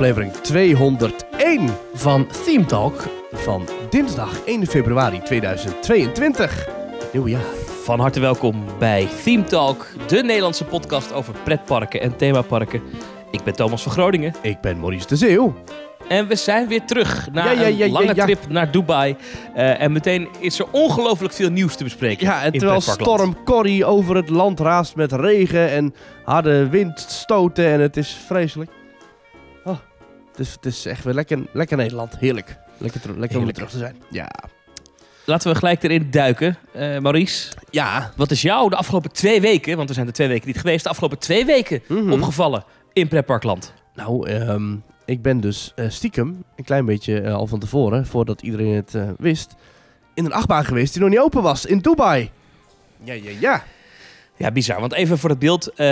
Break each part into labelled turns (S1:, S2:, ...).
S1: aflevering 201
S2: van Theme Talk.
S1: van dinsdag 1 februari 2022. Nieuwe jaar.
S2: Van harte welkom bij Theme Talk, de Nederlandse podcast over pretparken en themaparken. Ik ben Thomas van Groningen
S1: Ik ben Maurice de Zeeuw.
S2: en we zijn weer terug na
S1: Ja, ja, ja,
S2: een lange trip naar Dubai. Eh, en meteen is er ongelooflijk veel nieuws te bespreken.
S1: Ja, en terwijl storm Corrie over het land raast met regen en harde windstoten en het is vreselijk. Oh, het, is, echt weer lekker, lekker Nederland. Heerlijk. Lekker, lekker om weer terug te zijn. Ja.
S2: Laten we gelijk erin duiken. Eh, Maurice,
S1: Ja.
S2: wat is jou de afgelopen twee weken, want we zijn er twee weken niet geweest, de afgelopen twee weken
S1: Mhm.
S2: opgevallen in pretparkland?
S1: Nou, ehm, ik ben dus eh, stiekem, een klein beetje eh, al van tevoren, voordat iedereen het eh, wist, in een achtbaan geweest die nog niet open was in Dubai. Ja, ja, ja.
S2: Ja, bizar. Want even voor het beeld. ehm,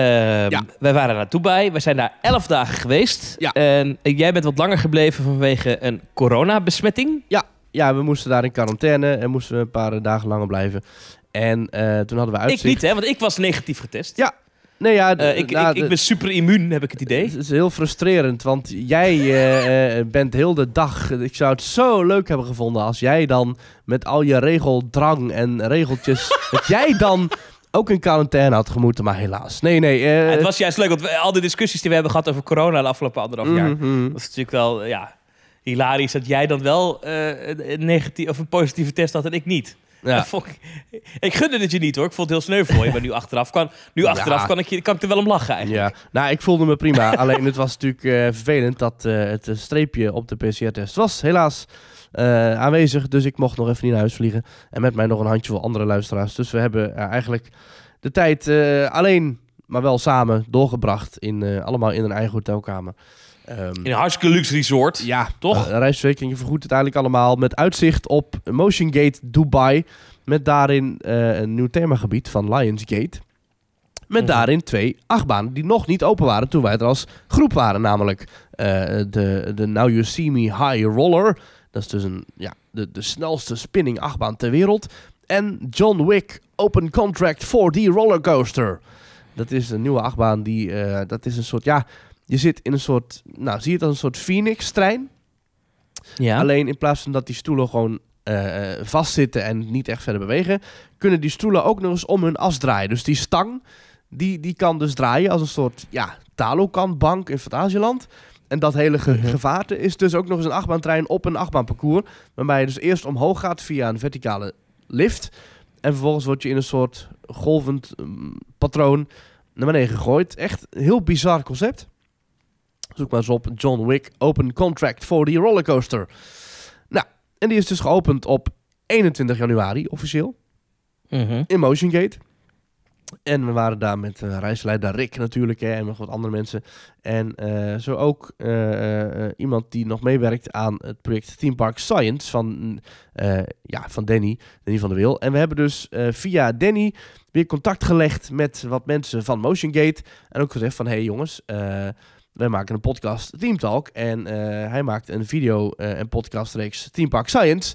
S1: Ja.
S2: Wij waren naar Dubai. We zijn daar elf dagen geweest.
S1: Ja.
S2: En jij bent wat langer gebleven vanwege een coronabesmetting.
S1: Ja, we moesten daar in quarantaine en moesten we een paar dagen langer blijven. En eh, toen hadden we uitzicht.
S2: Ik niet, hè? Want ik was negatief getest.
S1: Ja, Nee, ja,
S2: Eh, ik,
S1: nou,
S2: ik, ik ben super immuun, heb ik het idee.
S1: Het is heel frustrerend, want jij eh, bent heel de dag... Ik zou het zo leuk hebben gevonden als jij dan met al je regeldrang en regeltjes... dat jij dan ook in quarantaine had gemoeten, maar helaas. Nee, nee. eh,
S2: Ja, het was juist leuk, want we- al die discussies die we hebben gehad over corona de afgelopen anderhalf jaar.
S1: mhm.
S2: Dat is natuurlijk wel, ja, hilarisch dat jij dan wel eh, een, negatief of een positieve test had en ik niet.
S1: Ja.
S2: Ik, ik gunde het je niet hoor. Ik vond het heel sneu voor je. Maar nu achteraf kan, nu achteraf
S1: Ja.
S2: kan, ik, kan ik er wel om lachen eigenlijk.
S1: Ja, nou, ik voelde me prima. Alleen het was natuurlijk eh, vervelend dat het streepje op de PCR-test was helaas eh, aanwezig. Dus ik mocht nog even niet naar huis vliegen. En met mij nog een handjevol andere luisteraars. Dus we hebben eh, eigenlijk de tijd eh, alleen, maar wel samen doorgebracht. In, allemaal in een eigen hotelkamer. Ehm,
S2: In een hartstikke luxe resort.
S1: ja,
S2: Toch?
S1: Uh, reisverzekering vergoedt het eigenlijk allemaal met uitzicht op Motion Gate Dubai. Met daarin een nieuw themagebied van Lionsgate. Met
S2: Mhm.
S1: daarin twee achtbanen die nog niet open waren toen wij er als groep waren. Namelijk de, de Now You See Me High Roller. Dat is dus een, ja, de, de snelste spinning achtbaan ter wereld. En John Wick Open Contract 4D Rollercoaster. Dat is een nieuwe achtbaan die, eh, dat is een soort, ja, je zit in een soort, nou zie je het als een soort Phoenix-trein.
S2: Ja.
S1: Alleen in plaats van dat die stoelen gewoon eh, eh, vastzitten en niet echt verder bewegen, kunnen die stoelen ook nog eens om hun as draaien. Dus die stang, die, die kan dus draaien als een soort ja, Talokan-bank in Fantasieland. En dat hele ge-
S2: Mhm.
S1: gevaarte is dus ook nog eens een achtbaantrein op een achtbaanparcours. Waarbij je dus eerst omhoog gaat via een verticale lift. En vervolgens word je in een soort golvend mm, patroon naar beneden gegooid. Echt een heel bizar concept. Zoek maar eens op John Wick Open Contract for the Rollercoaster. Nou, en die is dus geopend op 21 januari officieel
S2: Mhm.
S1: in Motion Gate. En we waren daar met eh, reisleider Rick natuurlijk hè, en nog wat andere mensen. En eh, zo ook eh, iemand die nog meewerkt aan het project Theme Park Science van, ja, van Danny, Danny van der Wil. En we hebben dus via Danny weer contact gelegd met wat mensen van Motion Gate. En ook gezegd van, hé hey jongens, wij maken een podcast Team Talk. En hij maakt een video en podcastreeks Theme Park Science.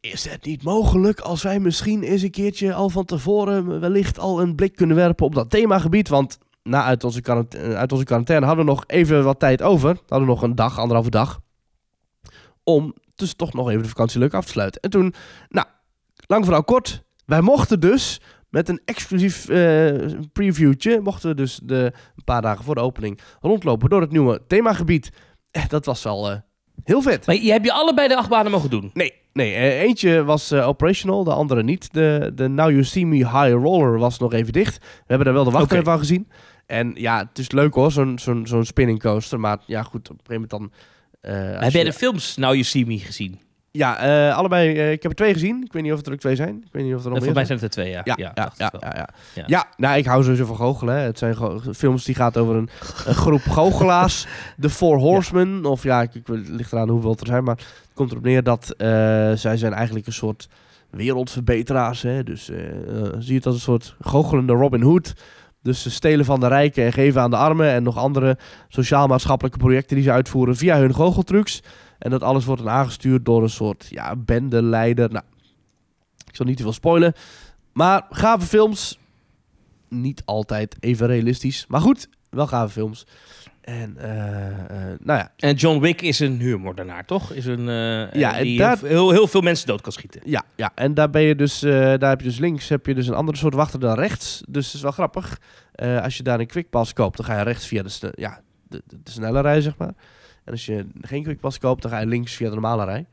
S1: Is het niet mogelijk als wij misschien eens een keertje al van tevoren wellicht al een blik kunnen werpen op dat themagebied? Want na uit onze, quarant- uit onze quarantaine hadden we nog even wat tijd over. Hadden we nog een dag, anderhalve dag. Om dus toch nog even de vakantie leuk af te sluiten. En toen, nou, lang vooral kort. Wij mochten dus met een exclusief eh, previewtje, mochten we dus de, een paar dagen voor de opening rondlopen door het nieuwe themagebied. Eh, dat was wel eh, heel vet.
S2: Maar je hebt je allebei de achtbanen mogen doen.
S1: Nee, nee eh, eentje was eh, operational, de andere niet. De, de Now You See Me High Roller was nog even dicht. We hebben daar wel de wachtrij
S2: Oké.
S1: van gezien. En ja, het is leuk hoor, zo'n zo'n zo'n spinning coaster. Maar ja, goed, op een gegeven moment dan... eh,
S2: Heb jij
S1: je-
S2: de films Now You See Me gezien?
S1: Ja, eh, allebei. eh, ik heb er twee gezien. Ik weet niet of het er ook twee zijn. Ik weet niet of er nog meer
S2: Voor mij
S1: zijn.
S2: het er twee, ja.
S1: Ja, ja, ja, ja, ja,
S2: Ja.
S1: ja. nou, ik hou sowieso van goochelen. hè. Het zijn films die gaat over een, een groep goochelaars. De Four Horsemen. Of ja, ik, ik, het ligt eraan hoeveel er zijn. Maar het komt erop neer dat eh, zij zijn eigenlijk een soort wereldverbeteraars. Hè? Dus zie je het als een soort goochelende Robin Hood. Dus ze stelen van de rijken en geven aan de armen. En nog andere sociaal-maatschappelijke projecten die ze uitvoeren via hun goocheltrucs. En dat alles wordt dan aangestuurd door een soort ja, bendeleider. Nou, ik zal niet te veel spoilen. Maar gave films. Niet altijd even realistisch. Maar goed, wel gave films. En, eh, eh, nou ja,
S2: En John Wick is een huurmoordenaar, toch? Is een, eh,
S1: Ja, en
S2: die
S1: daar-
S2: heel, heel, veel mensen dood kan schieten.
S1: Ja, ja, en daar ben je dus, daar heb je dus links heb je dus een andere soort wachter dan rechts. Dus het is wel grappig. Als je daar een quickpass koopt, dan ga je rechts via de, ja, de, de, de snelle rij, zeg maar. En als je geen quickpass koopt, dan ga je links via de normale rij.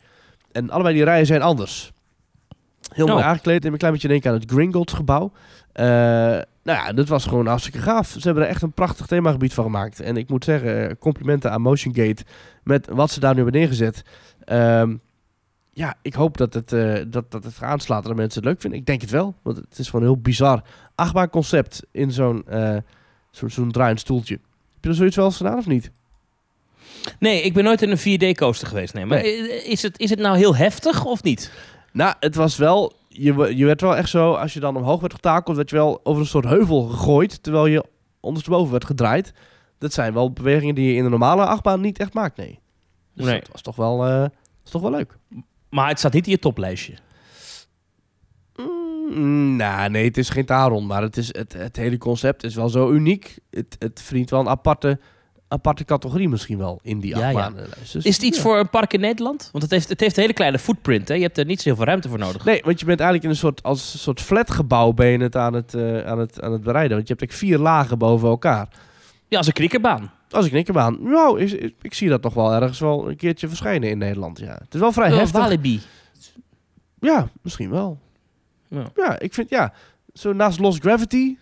S1: En allebei die rijen zijn anders. Heel mooi
S2: Oh.
S1: aangekleed. En een klein beetje denken aan het Gringotts gebouw. Eh, nou ja, dat was gewoon hartstikke gaaf. Ze hebben er echt een prachtig themagebied van gemaakt. En ik moet zeggen, eh, complimenten aan Motion Gate met wat ze daar nu hebben neergezet. Ehm, ja, ik hoop dat het, eh, dat, dat het aanslaat en dat mensen het leuk vinden. Ik denk het wel, want het is gewoon een heel bizar achtbaar concept in zo'n zo, zo'n draaiend stoeltje. Heb je er zoiets wel eens gedaan of niet?
S2: Nee, ik ben nooit in een 4D-coaster geweest. Nee. Maar Is, het, is het nou heel heftig of niet?
S1: Nou, het was wel... Je, je werd wel echt zo, als je dan omhoog werd getakeld, werd je wel over een soort heuvel gegooid, terwijl je ondersteboven werd gedraaid. Dat zijn wel bewegingen die je in de normale achtbaan niet echt maakt, nee. Dus
S2: Nee.
S1: dat was toch wel, eh, was toch wel leuk.
S2: Maar het staat niet in je toplijstje.
S1: Mm, nou, nee, het is geen Taron, maar het, is, het, het hele concept is wel zo uniek. Het, het verdient wel een aparte, aparte categorie misschien wel in die
S2: Ja, ja.
S1: Dus,
S2: Is het iets
S1: ja.
S2: voor een park in Nederland? Want het heeft, het heeft een hele kleine footprint. Hè? Je hebt er niet zo heel veel ruimte voor nodig.
S1: Nee, want je bent eigenlijk in een soort, als een soort flatgebouw ben je het aan het, eh, aan, het, aan het bereiden. Want je hebt eigenlijk vier lagen boven elkaar.
S2: Ja, als een krikkerbaan.
S1: Als ik denk aan, nou, is, is- ik zie dat nog wel ergens wel een keertje verschijnen in Nederland. Ja. Het is wel vrij
S2: Een
S1: heftig.
S2: Walibi.
S1: Ja, misschien wel.
S2: Ja.
S1: Ja, ik vind, ja, zo naast Lost Gravity.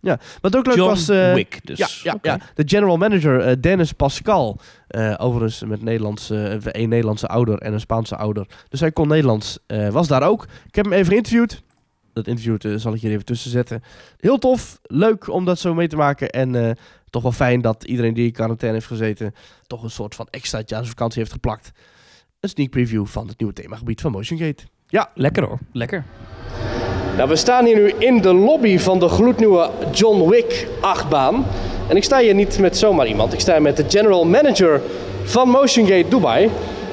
S1: Ja, wat ook leuk
S2: John
S1: was... eh,
S2: Wick dus.
S1: Ja, ja, de general manager eh, Dennis Pascal. eh, overigens met Nederlands, eh, een Nederlandse ouder en een Spaanse ouder. Dus hij kon Nederlands, was daar ook. Ik heb hem even geïnterviewd. Dat interview zal ik hier even tussen zetten. Heel tof, leuk om dat zo mee te maken. En toch wel fijn dat iedereen die in quarantaine heeft gezeten... toch een soort van extraatje aan zijn vakantie heeft geplakt. Een sneak preview van het nieuwe themagebied van Motion Gate. Ja,
S2: Lekker hoor. Lekker.
S1: Nou, we staan hier nu in de lobby van de gloednieuwe John Wick achtbaan. En ik sta hier niet met zomaar iemand. Ik sta hier met de general manager van Motion Gate Dubai.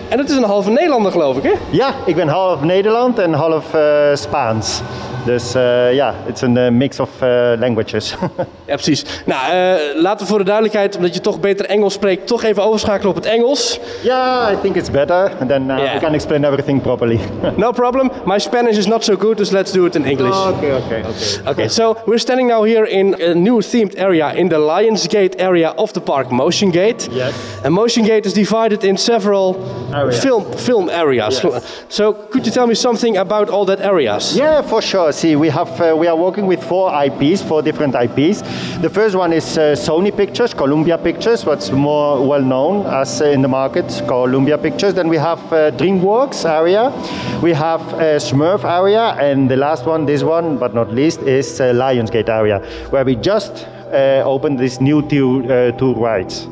S1: En het is een halve Nederlander, geloof ik, hè?
S3: Ja, ik ben half Nederland en half eh, Spaans. Dus eh, ja, het is een eh, mix of languages.
S1: Ja, precies. Nou, laten we voor de duidelijkheid, omdat je toch beter Engels spreekt, toch even overschakelen op het Engels.
S3: yeah, I think it's better. And then uh,
S1: Yeah.
S3: I can explain everything properly.
S1: No problem. My Spanish is not so good, so let's do it in English.
S3: okay, okay, okay.
S1: Okay, so we're standing now here in a new themed area in the Lionsgate area of the park, Motion Gate.
S3: Yes.
S1: And Motion Gate is divided in several
S3: Areas.
S1: film film areas.
S3: Yes.
S1: So could you tell me something about all that areas?
S3: Yeah, for sure. See, we have uh, we are working with four IPs, four different IPs. The first one is uh, Sony Pictures, Columbia Pictures, what's more well known as uh, in the market, Columbia Pictures. Then we have uh, DreamWorks area, we have uh, Smurf area, and the last one, this one, but not least, is uh, Lionsgate area, where we just uh, opened this new two uh, two rides.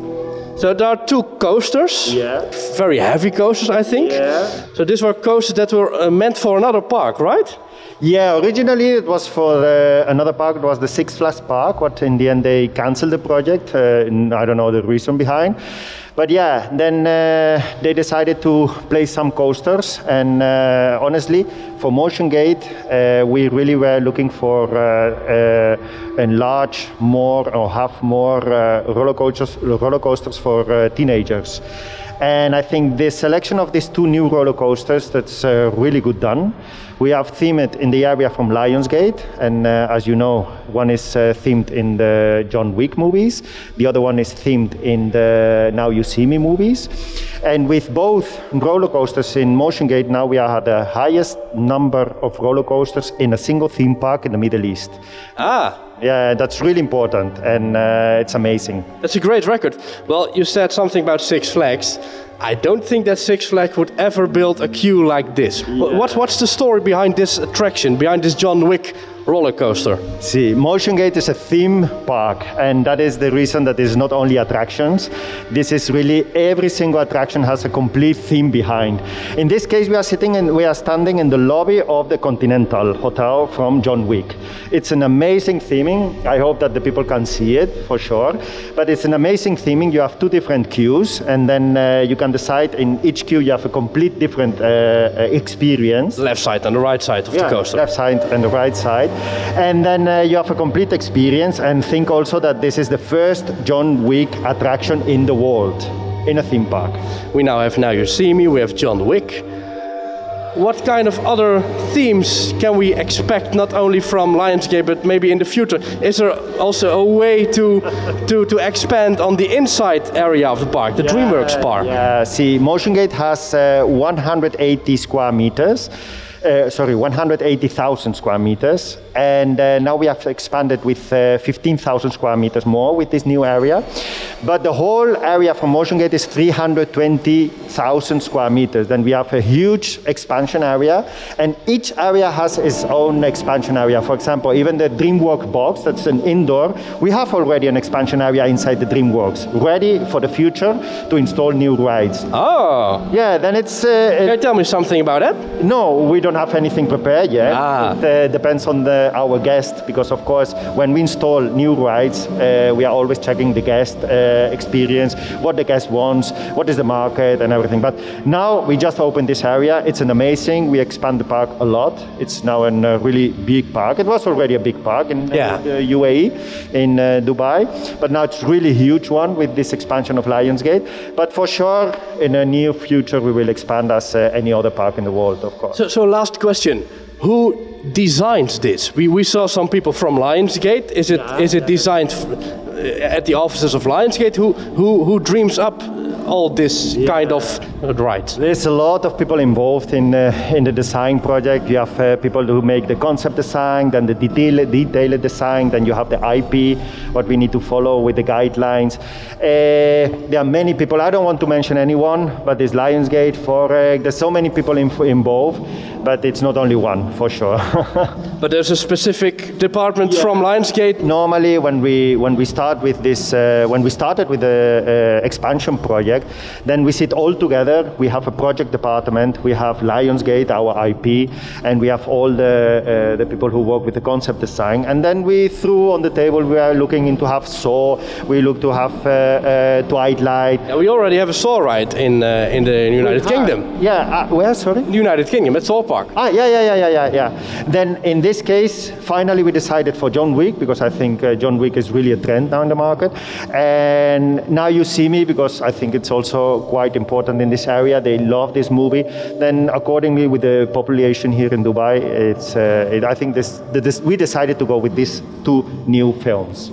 S1: So there are two coasters.
S3: Yeah.
S1: Very heavy coasters, I think.
S3: Yeah.
S1: So these were coasters that were uh, meant for another park, right?
S3: Yeah, originally it was for uh, another park. It was the Six Flags Park, but in the end they canceled the project. Uh, I don't know the reason behind. But yeah, then uh, they decided to place some coasters. And uh, honestly, for Motion Gate, uh, we really were looking for uh, uh, enlarge more or have more uh, roller coasters, roller coasters for uh, teenagers. And I think the selection of these two new roller coasters that's really good done. We have themed in the area from Lionsgate, and uh, as you know, one is uh, themed in the John Wick movies, the other one is themed in the Now You See Me movies. And with both roller coasters in Motion Gate, now we are the highest number of roller coasters in a single theme park in the Middle East.
S1: Ah,
S3: Yeah, that's really important, and uh, it's amazing.
S1: That's a great record. Well, you said something about Six Flags. I don't think that Six Flags would ever build a queue like this. Wh- What, what's the story behind this attraction, behind this John Wick roller coaster?
S3: See, Motion Gate is a theme park, and that is the reason that it's not only attractions. This is really every single attraction has a complete theme behind. In this case, we are sitting and we are standing in the lobby of the Continental Hotel from John Wick. It's an amazing theming. I hope that the people can see it for sure. But it's an amazing theming. You have two different queues, and then uh, you can decide in each queue you have a complete different uh, uh, experience.
S1: Left side and the right side of
S3: Yeah,
S1: the coaster.
S3: left side and the right side. and then uh, you have a complete experience. And think also that this is the first John Wick attraction in the world in a theme park.
S1: We now have Now You See Me, we have John Wick. What kind of other themes can we expect not only from Lionsgate but maybe in the future? Is there also a way to to, to expand on the inside area of the park, the DreamWorks park?
S3: Yeah, see, MotionGate has uh, 180 square meters. Uh, sorry, 180,000 square meters, and uh, now we have expanded with uh, 15,000 square meters more with this new area. But the whole area from MotionGate is 320,000 square meters. Then we have a huge expansion area, and each area has its own expansion area. For example, even the DreamWorks box, that's an indoor, we have already an expansion area inside the DreamWorks, ready for the future to install new rides.
S1: Oh,
S3: Yeah, then it's. Uh,
S1: can you tell me something about it?
S3: no, we don't have anything prepared yet.
S1: Ah.
S3: It uh, depends on the, our guest because, of course, when we install new rides, uh, we are always checking the guest uh, experience, what the guest wants, what is the market, and everything. But now we just opened this area. It's an amazing. We expand the park a lot. It's now a uh, really big park. It was already a big park in uh,
S1: Yeah.
S3: the UAE, in uh, Dubai, but now it's really huge one with this expansion of Lionsgate. But for sure, in a near future, we will expand as uh, any other park in the world, of course.
S1: So, so last question: Who designs this? We, we saw some people from Lionsgate. Is it is it designed f- at the offices of Lionsgate? Who who who dreams up all this kind of right?
S3: There's a lot of people involved in uh, in the design project. You have uh, people who make the concept design, then the detail detailed design, then you have the IP, what we need to follow with the guidelines. Uh, there are many people. I don't want to mention anyone, but there's Lionsgate, Forex. There's so many people in, involved, but it's not only one for sure.
S1: But there's a specific department from Lionsgate.
S3: normally when we when we start with this uh, when we started with the uh, expansion project then we sit all together we have a project department we have lionsgate our ip and we have all the uh, the people who work with the concept design and then we threw on the table we are looking into have saw we look to have uh, uh, twilight
S1: And we already have a Saw ride in uh, in the United Kingdom.
S3: yeah uh, where sorry
S1: The United Kingdom, at Saw Park.
S3: Ah, yeah, yeah, yeah, yeah, yeah, yeah. Then in this case, finally we decided for John Wick because I think uh, John Wick is really a trend now in the market. And now you see me because I think it's also quite important in this area. They love this movie. Then accordingly with the population here in Dubai, it's uh, it, I think this, the, this we decided to go with these two new films.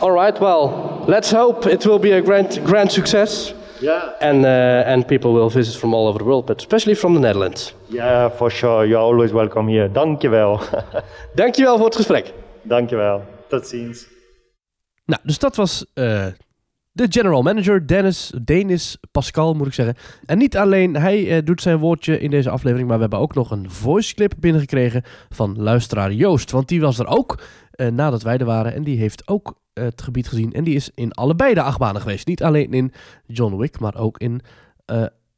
S1: All right. Well, let's hope it will be a grand grand success.
S3: Yeah.
S1: And uh, and people will visit from all over the world, but especially from the Netherlands.
S3: Yeah, for sure. You're always welcome here. Dankjewel.
S1: Dankjewel voor het gesprek.
S3: Dankjewel. Tot ziens.
S1: Nou, dus dat was eh, de general manager, Dennis, Denis Pascal moet ik zeggen. En niet alleen hij eh, doet zijn woordje in deze aflevering, maar we hebben ook nog een voice clip binnengekregen van luisteraar Joost. Want die was er ook eh, nadat wij er waren en die heeft ook eh, het gebied gezien. En die is in allebei de achtbanen geweest. Niet alleen in John Wick, maar ook in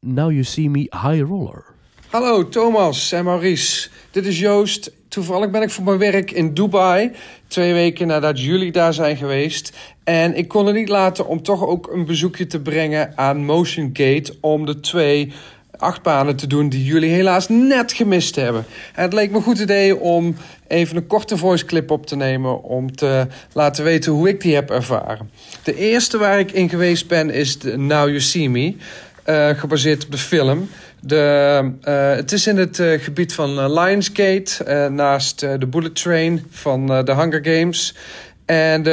S1: Now You See Me High Roller.
S4: Hallo Thomas en Maurice, dit is Joost. Toevallig ben ik voor mijn werk in Dubai, twee weken nadat jullie daar zijn geweest. En ik kon het niet laten om toch ook een bezoekje te brengen aan Motion Gate om de twee achtbanen te doen die jullie helaas net gemist hebben. En het leek me een goed idee om even een korte voice clip op te nemen om te laten weten hoe ik die heb ervaren. De eerste waar ik in geweest ben is de Now You See Me, eh, gebaseerd op de film. De, eh, het is in het eh, gebied van eh, Lionsgate, naast de Bullet Train van de Hunger Games. En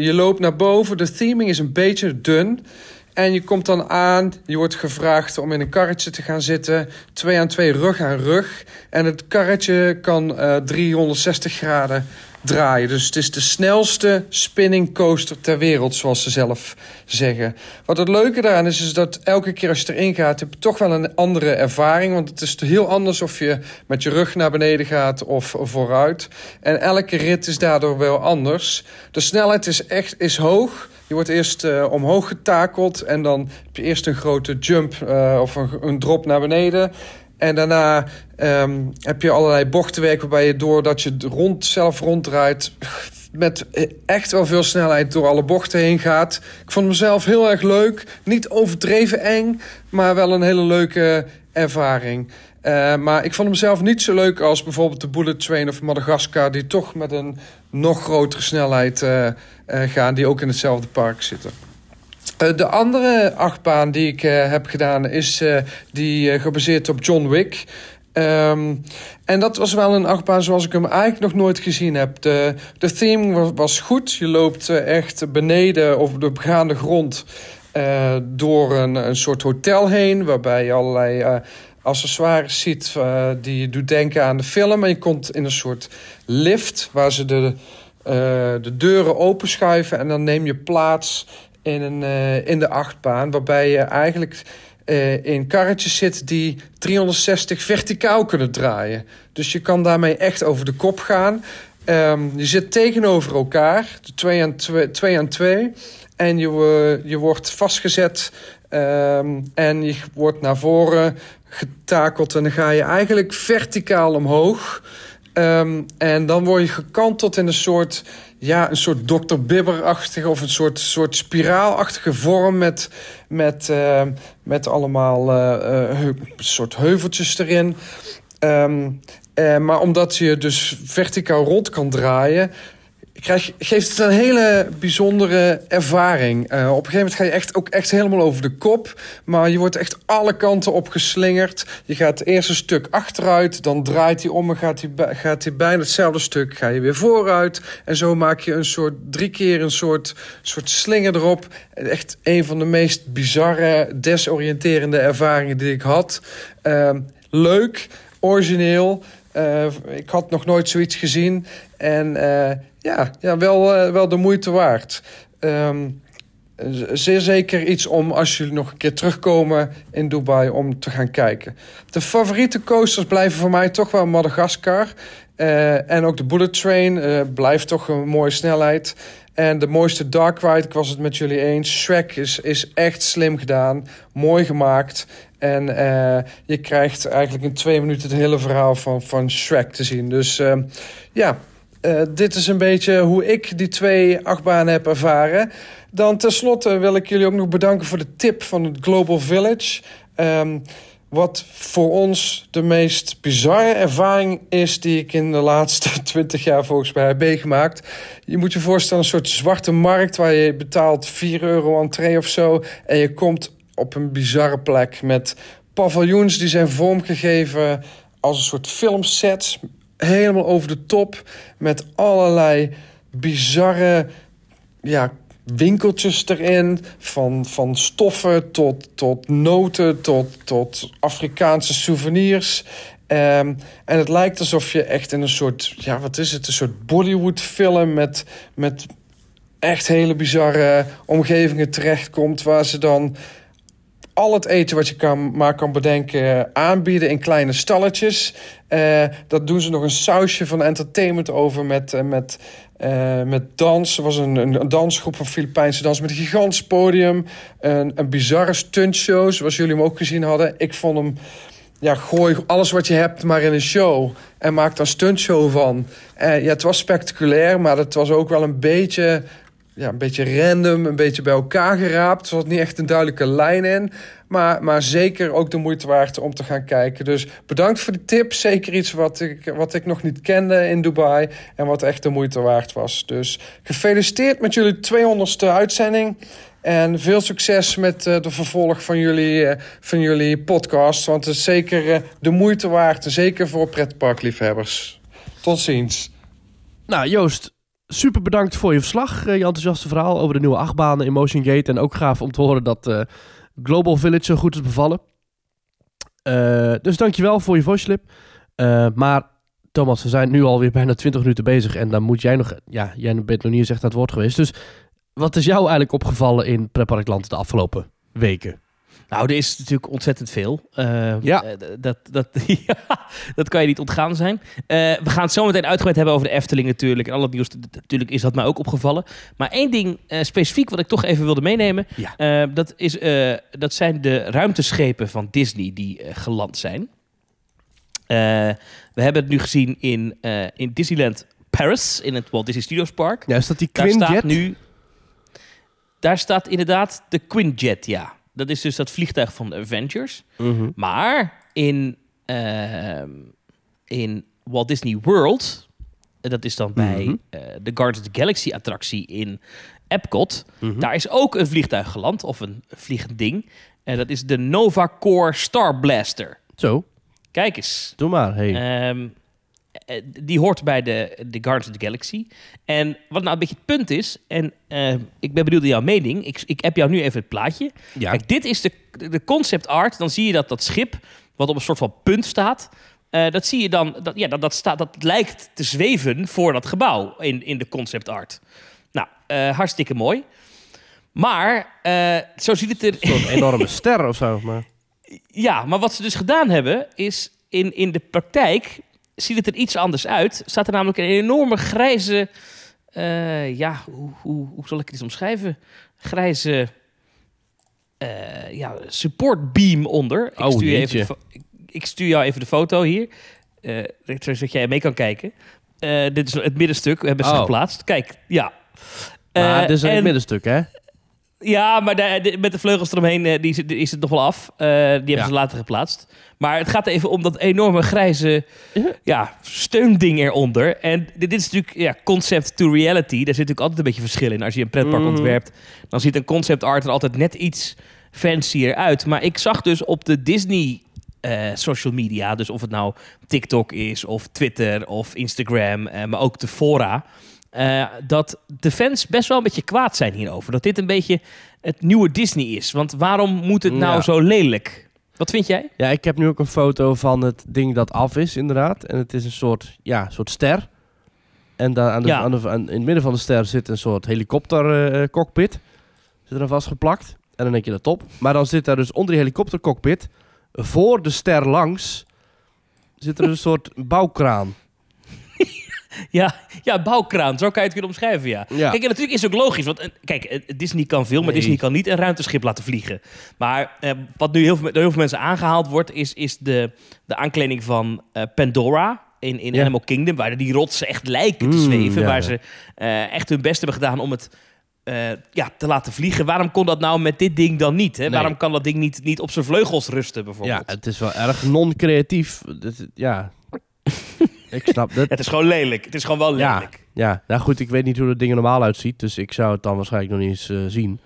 S4: je loopt naar boven. De theming is een beetje dun. En je komt dan aan, je wordt gevraagd om in een karretje te gaan zitten. Twee aan twee, rug aan rug. En het karretje kan eh 360 graden draaien. Dus het is de snelste spinning coaster ter wereld, zoals ze zelf zeggen. Wat het leuke daaraan is, is dat elke keer als je erin gaat, heb je toch wel een andere ervaring. Want het is heel anders of je met je rug naar beneden gaat of vooruit. En elke rit is daardoor wel anders. De snelheid is echt is hoog. Je wordt eerst eh, omhoog getakeld en dan heb je eerst een grote jump eh, of een, een drop naar beneden. En daarna ehm, heb je allerlei bochtenwerk waarbij je doordat je rond, zelf ronddraait met echt wel veel snelheid door alle bochten heen gaat. Ik vond mezelf heel erg leuk. Niet overdreven eng, maar wel een hele leuke ervaring. Eh, maar ik vond hem zelf niet zo leuk als bijvoorbeeld de Bullet Train of Madagascar... die toch met een nog grotere snelheid eh, gaan... die ook in hetzelfde park zitten. Eh, de andere achtbaan die ik eh, heb gedaan is eh, die gebaseerd op John Wick. Ehm, en dat was wel een achtbaan zoals ik hem eigenlijk nog nooit gezien heb. De, de theme was, goed. Je loopt echt beneden over de begaande grond door een, een soort hotel heen, waarbij je allerlei accessoires ziet die je doet denken aan de film. En je komt in een soort lift waar ze de, de deuren openschuiven en dan neem je plaats in, een, eh, in de achtbaan, waarbij je eigenlijk eh, in karretjes zit die 360 verticaal kunnen draaien. Dus je kan daarmee echt over de kop gaan. Ehm, je zit tegenover elkaar, twee aan twee, twee, aan twee. En je, je wordt vastgezet ehm, en je wordt naar voren getakeld. En dan ga je eigenlijk verticaal omhoog. Ehm, en dan word je gekanteld in een soort, ja, een soort Dr. Bibber-achtige of een soort, soort spiraalachtige vorm met, met, eh, met allemaal heu- soort heuveltjes erin. Ehm, eh, maar omdat je dus verticaal rond kan draaien, krijg, geeft het een hele bijzondere ervaring. Eh, op een gegeven moment ga je echt, ook echt helemaal over de kop. Maar je wordt echt alle kanten op geslingerd. Je gaat het eerste stuk achteruit, dan draait hij om en gaat hij, gaat bijna hetzelfde stuk. Ga je weer vooruit. En zo maak je een soort, drie keer een soort, soort slinger erop. Echt een van de meest bizarre, desoriënterende ervaringen die ik had. Ehm, leuk, origineel. Eh, ik had nog nooit zoiets gezien. En eh, ja, ja wel, eh, wel de moeite waard. Ehm, zeer zeker iets om als jullie nog een keer terugkomen in Dubai om te gaan kijken. De favoriete coasters blijven voor mij toch wel Madagaskar. Eh, en ook de Bullet Train eh, blijft toch een mooie snelheid. En de mooiste dark ride, ik was het met jullie eens. Shrek is, is echt slim gedaan, mooi gemaakt. En je krijgt eigenlijk in twee minuten het hele verhaal van, van Shrek te zien. Dus eh, ja, eh, dit is een beetje hoe ik die twee achtbanen heb ervaren. Dan tenslotte wil ik jullie ook nog bedanken voor de tip van het Global Village. Ehm, wat voor ons de meest bizarre ervaring is die ik in de laatste twintig jaar volgens mij heb meegemaakt. Je moet je voorstellen een soort zwarte markt waar je betaalt 4 euro entree of zo. En je komt op een bizarre plek met paviljoens die zijn vormgegeven als een soort filmsets. Helemaal over de top met allerlei bizarre ja, winkeltjes erin. Van, van stoffen tot, tot noten, tot, tot Afrikaanse souvenirs. Ehm, en het lijkt alsof je echt in een soort, ja, wat is het? Een soort Bollywood film met, met echt hele bizarre omgevingen terechtkomt. Waar ze dan al het eten wat je kan, maar kan bedenken aanbieden in kleine stalletjes. Eh, dat doen ze nog een sausje van entertainment over met, eh, met, eh, met dans. Er was een, een, dansgroep van Filipijnse dans met een gigantisch podium. Een, een bizarre stuntshow, zoals jullie hem ook gezien hadden. Ik vond hem... Ja, gooi alles wat je hebt maar in een show. En maak daar stuntshow van. Eh, ja, het was spectaculair, maar het was ook wel een beetje ja, een beetje random, een beetje bij elkaar geraapt. Er zat niet echt een duidelijke lijn in. Maar, maar zeker ook de moeite waard om te gaan kijken. Dus bedankt voor de tip. Zeker iets wat ik, wat ik nog niet kende in Dubai. En wat echt de moeite waard was. Dus gefeliciteerd met jullie 200ste uitzending. En veel succes met eh, de vervolg van jullie, eh, van jullie podcast. Want het is zeker eh, de moeite waard. Zeker voor pretparkliefhebbers. Tot ziens.
S1: Nou, Joost, super bedankt voor je verslag. eh, je enthousiaste verhaal over de nieuwe achtbanen in Motion Gate. En ook gaaf om te horen dat eh, Global Village zo goed is bevallen. Eh, dus dankjewel voor je voice clip. Eh, maar Thomas, we zijn nu alweer bijna 20 minuten bezig. En dan moet jij nog... Ja, jij bent nog niet eens echt aan het woord geweest. Dus wat is jou eigenlijk opgevallen in Pretparkland de afgelopen weken?
S2: Nou, er is natuurlijk ontzettend veel. Eh,
S1: Ja.
S2: eh, dat, dat, ja, dat kan je niet ontgaan zijn. Eh, we gaan het zo meteen uitgebreid hebben over de Efteling natuurlijk. En al het nieuws. Natuurlijk is dat mij ook opgevallen. Maar één ding specifiek wat ik toch even wilde meenemen.
S1: Ja.
S2: dat, is, dat zijn de ruimteschepen van Disney die geland zijn. We hebben het nu gezien in, in Disneyland Paris. In het Walt Disney Studios Park.
S1: Ja, is dat die
S2: Daar
S1: Quinjet?
S2: staat nu. Daar staat inderdaad de Quinjet, ja. Dat is dus dat vliegtuig van de Avengers.
S1: Mhm.
S2: Maar in ehm, in Walt Disney World. Dat is dan bij
S1: Mhm.
S2: eh, de Guardians of the Galaxy attractie in Epcot.
S1: Mhm.
S2: Daar is ook een vliegtuig geland, of een vliegend ding. En dat is de Nova Core Star Blaster.
S1: Zo,
S2: Kijk eens.
S1: doe maar. Hey.
S2: Ehm, eh, die hoort bij de, de Guardians of the Galaxy. En wat nou een beetje het punt is, en eh, ik ben benieuwd naar jouw mening. Ik, ik heb jou nu even het plaatje.
S1: ja,
S2: Kijk, dit is de, de concept art. Dan zie je dat dat schip, wat op een soort van punt staat. eh, dat zie je dan, dat, ja, dat, dat, staat, dat lijkt te zweven voor dat gebouw in, in de concept art. Nou, eh, hartstikke mooi. Maar eh, zo ziet het er.
S1: een enorme ster of zo. Maar...
S2: Ja, maar wat ze dus gedaan hebben, is in, in de praktijk ziet het er iets anders uit. Staat er namelijk een enorme grijze. eh, ja, hoe, hoe, hoe zal ik dit omschrijven? Grijze. eh, ja, support beam onder. Ik
S1: Oh,
S2: stuur, je even de ik, ik stuur jou even de foto hier. eh zodat jij mee kan kijken. Dit is het middenstuk. We hebben ze
S1: Oh.
S2: geplaatst. Kijk, ja.
S1: Maar
S2: Eh,
S1: dit is een
S2: en-
S1: middenstuk, hè?
S2: Ja, maar de, de- met de vleugels eromheen eh, die, is- die is het nog wel af. Eh, die hebben
S1: Ja.
S2: ze later geplaatst. Maar het gaat even om dat enorme grijze ja, steunding eronder. En dit, dit is natuurlijk ja, concept to reality. Daar zit natuurlijk altijd een beetje verschil in. Als je een pretpark
S1: Mhm.
S2: ontwerpt, dan ziet een concept art er altijd net iets fancier uit. Maar ik zag dus op de Disney eh, social media, dus of het nou TikTok is, of Twitter, of Instagram, eh, maar ook de fora, eh, dat de fans best wel een beetje kwaad zijn hierover. Dat dit een beetje het nieuwe Disney is. Want waarom moet het nou
S1: Ja.
S2: zo lelijk? Wat vind jij?
S1: Ja, ik heb nu ook een foto van het ding dat af is, inderdaad. En het is een soort, ja, soort ster. En daar aan de,
S2: Ja.
S1: aan de, aan- in het midden van de ster zit een soort helikoptercockpit. zit er vastgeplakt. En dan denk je dat top. Maar dan zit daar dus onder die helikoptercockpit, voor de ster langs, zit er een soort bouwkraan.
S2: Ja, ja, bouwkraan. Zo kan je het kunnen omschrijven, ja.
S1: Ja.
S2: Kijk, en natuurlijk is het ook logisch. Want eh, kijk, eh, Disney kan veel, maar
S1: Nee.
S2: Disney kan niet een ruimteschip laten vliegen. Maar eh, wat nu heel veel, door heel veel mensen aangehaald wordt, is, is de, de aankleding van eh, Pandora. In, in
S1: Ja.
S2: Animal Kingdom, waar die rotsen echt lijken te
S1: Mm,
S2: zweven.
S1: ja,
S2: waar
S1: ja.
S2: ze echt hun best hebben gedaan om het ja, te laten vliegen. Waarom kon dat nou met dit ding dan niet? Hè?
S1: Nee.
S2: Waarom kan dat ding niet, niet op zijn vleugels rusten,
S1: ja,
S2: bijvoorbeeld?
S1: het is wel erg non-creatief. Ja, ik snap dat.
S2: Het is gewoon lelijk. Het is gewoon wel
S1: Ja.
S2: lelijk.
S1: Ja, nou goed, ik weet niet hoe dat ding er normaal uitziet, dus ik zou het dan waarschijnlijk nog niet eens eh, zien.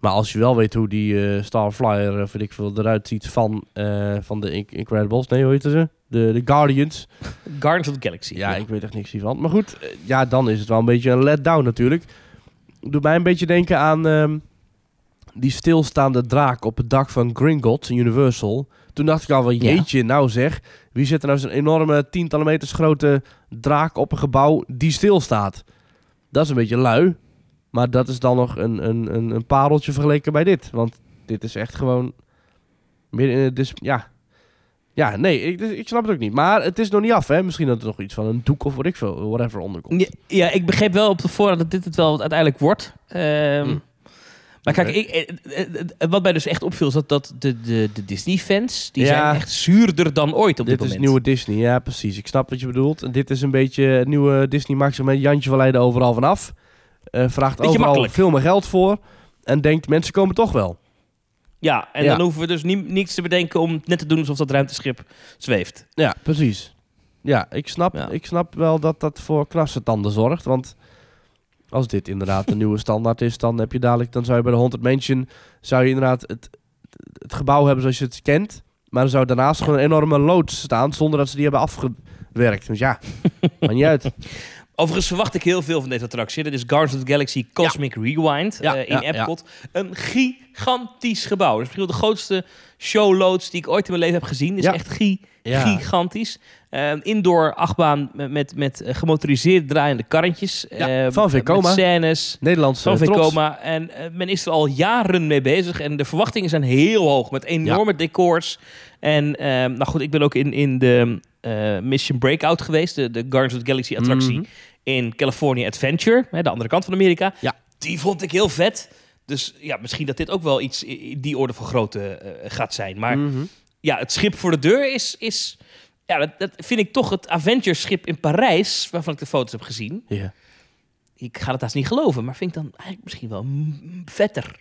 S1: Maar als je wel weet hoe die eh, Starflyer, uh, weet ik veel, eruit ziet van, eh, van de Inc- Incredibles, nee, hoe heet ze? De, de Guardians.
S2: Guardians of the Galaxy.
S1: Ja, ik weet echt niks hiervan. Maar goed, eh, ja, dan is het wel een beetje een letdown natuurlijk. Doet mij een beetje denken aan ehm, die stilstaande draak op het dak van Gringotts in Universal. Toen dacht ik al wel,
S2: Ja.
S1: jeetje, nou zeg, wie zet er nou zo'n enorme tientallen meters grote draak op een gebouw die stilstaat? Dat is een beetje lui. Maar dat is dan nog een, een, een, een pareltje vergeleken bij dit. Want dit is echt gewoon midden in het... dis- ja, ja, nee, ik, dus ik snap het ook niet. Maar het is nog niet af, hè. Misschien dat er nog iets van een doek of wat ik veel, whatever onder komt.
S2: Ja, ja, ik begreep wel op de voorraad dat dit het wel uiteindelijk wordt. Ehm,
S1: Hmm.
S2: Maar kijk, ik, eh, eh, eh, wat mij dus echt opviel is dat, dat de, de, de Disney-fans, die
S1: Ja.
S2: zijn echt zuurder dan ooit op dit,
S1: dit is
S2: moment.
S1: nieuwe Disney, ja precies. Ik snap wat je bedoelt. En dit is een beetje het nieuwe Disney maakt zich met Jantje van Leiden overal vanaf. Eh vraagt
S2: Beetje
S1: overal
S2: makkelijk.
S1: veel meer geld voor. En denkt, mensen komen toch wel.
S2: Ja, en
S1: Ja.
S2: dan hoeven we dus nie- niets te bedenken om net te doen alsof dat ruimteschip zweeft.
S1: Ja, precies. Ja, ik snap,
S2: Ja.
S1: ik snap wel dat dat voor knarsetanden zorgt. Want als dit inderdaad de nieuwe standaard is, dan heb je dadelijk, dan zou je bij de Haunted Mansion, zou je inderdaad het, het gebouw hebben zoals je het kent. Maar dan zou daarnaast gewoon een enorme loods staan, zonder dat ze die hebben afgewerkt. Dus ja, maakt niet uit.
S2: Overigens verwacht ik heel veel van deze attractie. Dat is Guardians of the Galaxy Cosmic Rewind
S1: Ja,
S2: eh, in
S1: ja, ja.
S2: Epcot. Een gigantisch gebouw. Dat is misschien wel de grootste showloads die ik ooit in mijn leven heb gezien. is
S1: Ja.
S2: echt gi-
S1: Ja.
S2: gigantisch. Een indoor achtbaan met, met, met gemotoriseerd draaiende karretjes.
S1: Ja,
S2: Eh,
S1: van Vekoma.
S2: Met scènes.
S1: Nederlands
S2: Van. Vekoma. En eh, men is er al jaren mee bezig. En de verwachtingen zijn heel hoog. Met enorme decors. En ehm, nou goed, ik ben ook in, in de eh, Mission Breakout geweest. De, de Guardians of the Galaxy attractie
S1: Mhm.
S2: in California Adventure. Hè, de andere kant van Amerika.
S1: Ja.
S2: Die vond ik heel vet. Dus ja, misschien dat dit ook wel iets in die orde van grootte eh, gaat zijn. Maar
S1: Mhm.
S2: ja, het schip voor de deur is... is ja, dat, dat vind ik toch het Avengers-schip in Parijs... waarvan ik de foto's heb gezien.
S1: Ja.
S2: Ik ga het haast niet geloven, maar vind ik dan eigenlijk misschien wel vetter.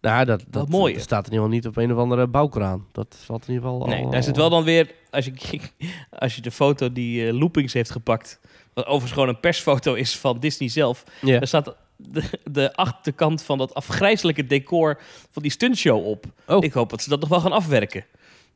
S1: Nou, dat, dat, dat staat in ieder geval niet op een of andere bouwkraan. Dat valt in ieder geval
S2: Nee,
S1: al-
S2: daar zit wel dan weer, als je, als je de foto die eh, Loopings heeft gepakt, wat overigens gewoon een persfoto is van Disney zelf,
S1: Ja.
S2: daar staat de, de achterkant van dat afgrijzelijke decor van die stuntshow op.
S1: Oh.
S2: Ik hoop dat ze dat nog wel gaan afwerken.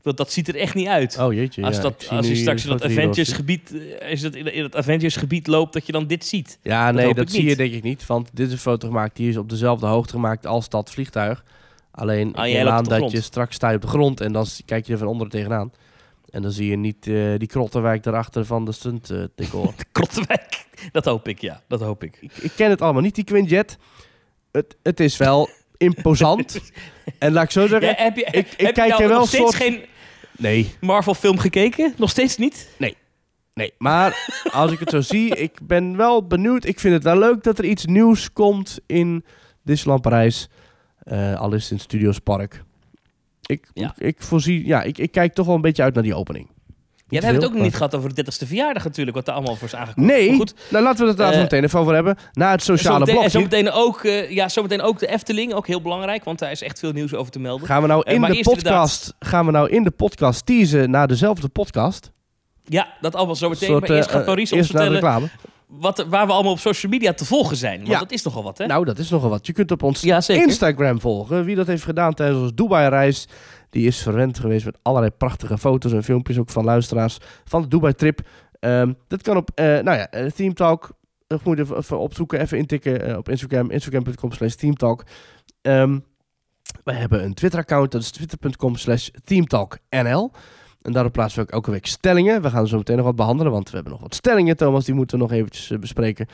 S2: Want dat ziet er echt niet uit.
S1: Oh jeetje,
S2: als dat, als je straks in dat. Avengers gebied, eh, als dat in, in het Avengers gebied loopt, dat je dan dit ziet.
S1: Ja,
S2: Dat
S1: nee, dat zie je denk ik niet. Want dit is een foto gemaakt, die is op dezelfde hoogte gemaakt als dat vliegtuig. Alleen,
S2: Ah,
S1: aan dat
S2: grond.
S1: je straks sta je op de grond en dan kijk je er van onderen tegenaan. En dan zie je niet eh, die krottenwijk daarachter van de stunt decor.
S2: Krottenwijk. Dat hoop ik, ja. Dat hoop ik.
S1: ik, ik ken het allemaal niet, die Quinjet. Het, het is wel imposant. en laat ik zo zeggen,
S2: Ja, heb je,
S1: ik
S2: heb
S1: kijk
S2: nou
S1: er wel
S2: nog steeds
S1: soort-
S2: geen
S1: nee,
S2: Marvel film gekeken? Nog steeds niet?
S1: Nee, maar als ik het zo zie, ik ben wel benieuwd. Ik vind het wel leuk dat er iets nieuws komt in Disneyland Parijs. Eh al is het in Studios Park. Ik,
S2: Ja.
S1: ik voorzie, ja, ik, ik kijk toch wel een beetje uit naar die opening.
S2: Ja, we hebben het ook nog niet gehad over de 30ste verjaardag natuurlijk, wat daar allemaal voor is aangekondigd.
S1: Nee,
S2: goed,
S1: nou laten we het daar
S2: Eh,
S1: zo meteen even over hebben. Na het sociale
S2: zometeen, en
S1: blokje
S2: zometeen ook, eh, ja, zometeen ook de Efteling, ook heel belangrijk, want daar is echt veel nieuws over te melden.
S1: gaan we nou
S2: Eh,
S1: in de podcast, gaan we nou in de podcast teasen naar dezelfde podcast.
S2: Ja, dat allemaal zometeen.
S1: Soort,
S2: maar eerst
S1: eh,
S2: gaat Maurice ons
S1: eerst naar de
S2: vertellen
S1: reclame.
S2: Wat, waar we allemaal op social media te volgen zijn. Want
S1: Ja.
S2: dat is nogal wat, hè?
S1: Nou, dat is nogal wat. Je kunt op ons
S2: ja.
S1: Instagram volgen. Wie dat heeft gedaan tijdens onze Dubai-reis, die is verwend geweest met allerlei prachtige foto's en filmpjes ook van luisteraars van de Dubai-trip. Ehm, dat kan op, eh, nou ja, eh, Team Talk. eh, moet je even, opzoeken, even intikken eh, op Instagram, instagram.com slash teamtalk. Ehm wij hebben een Twitter-account, dat is twitter.com slash teamtalknl. En daarop plaatsen we ook elke week stellingen. We gaan zo meteen nog wat behandelen, want we hebben nog wat stellingen, Thomas, die moeten we nog eventjes eh, bespreken.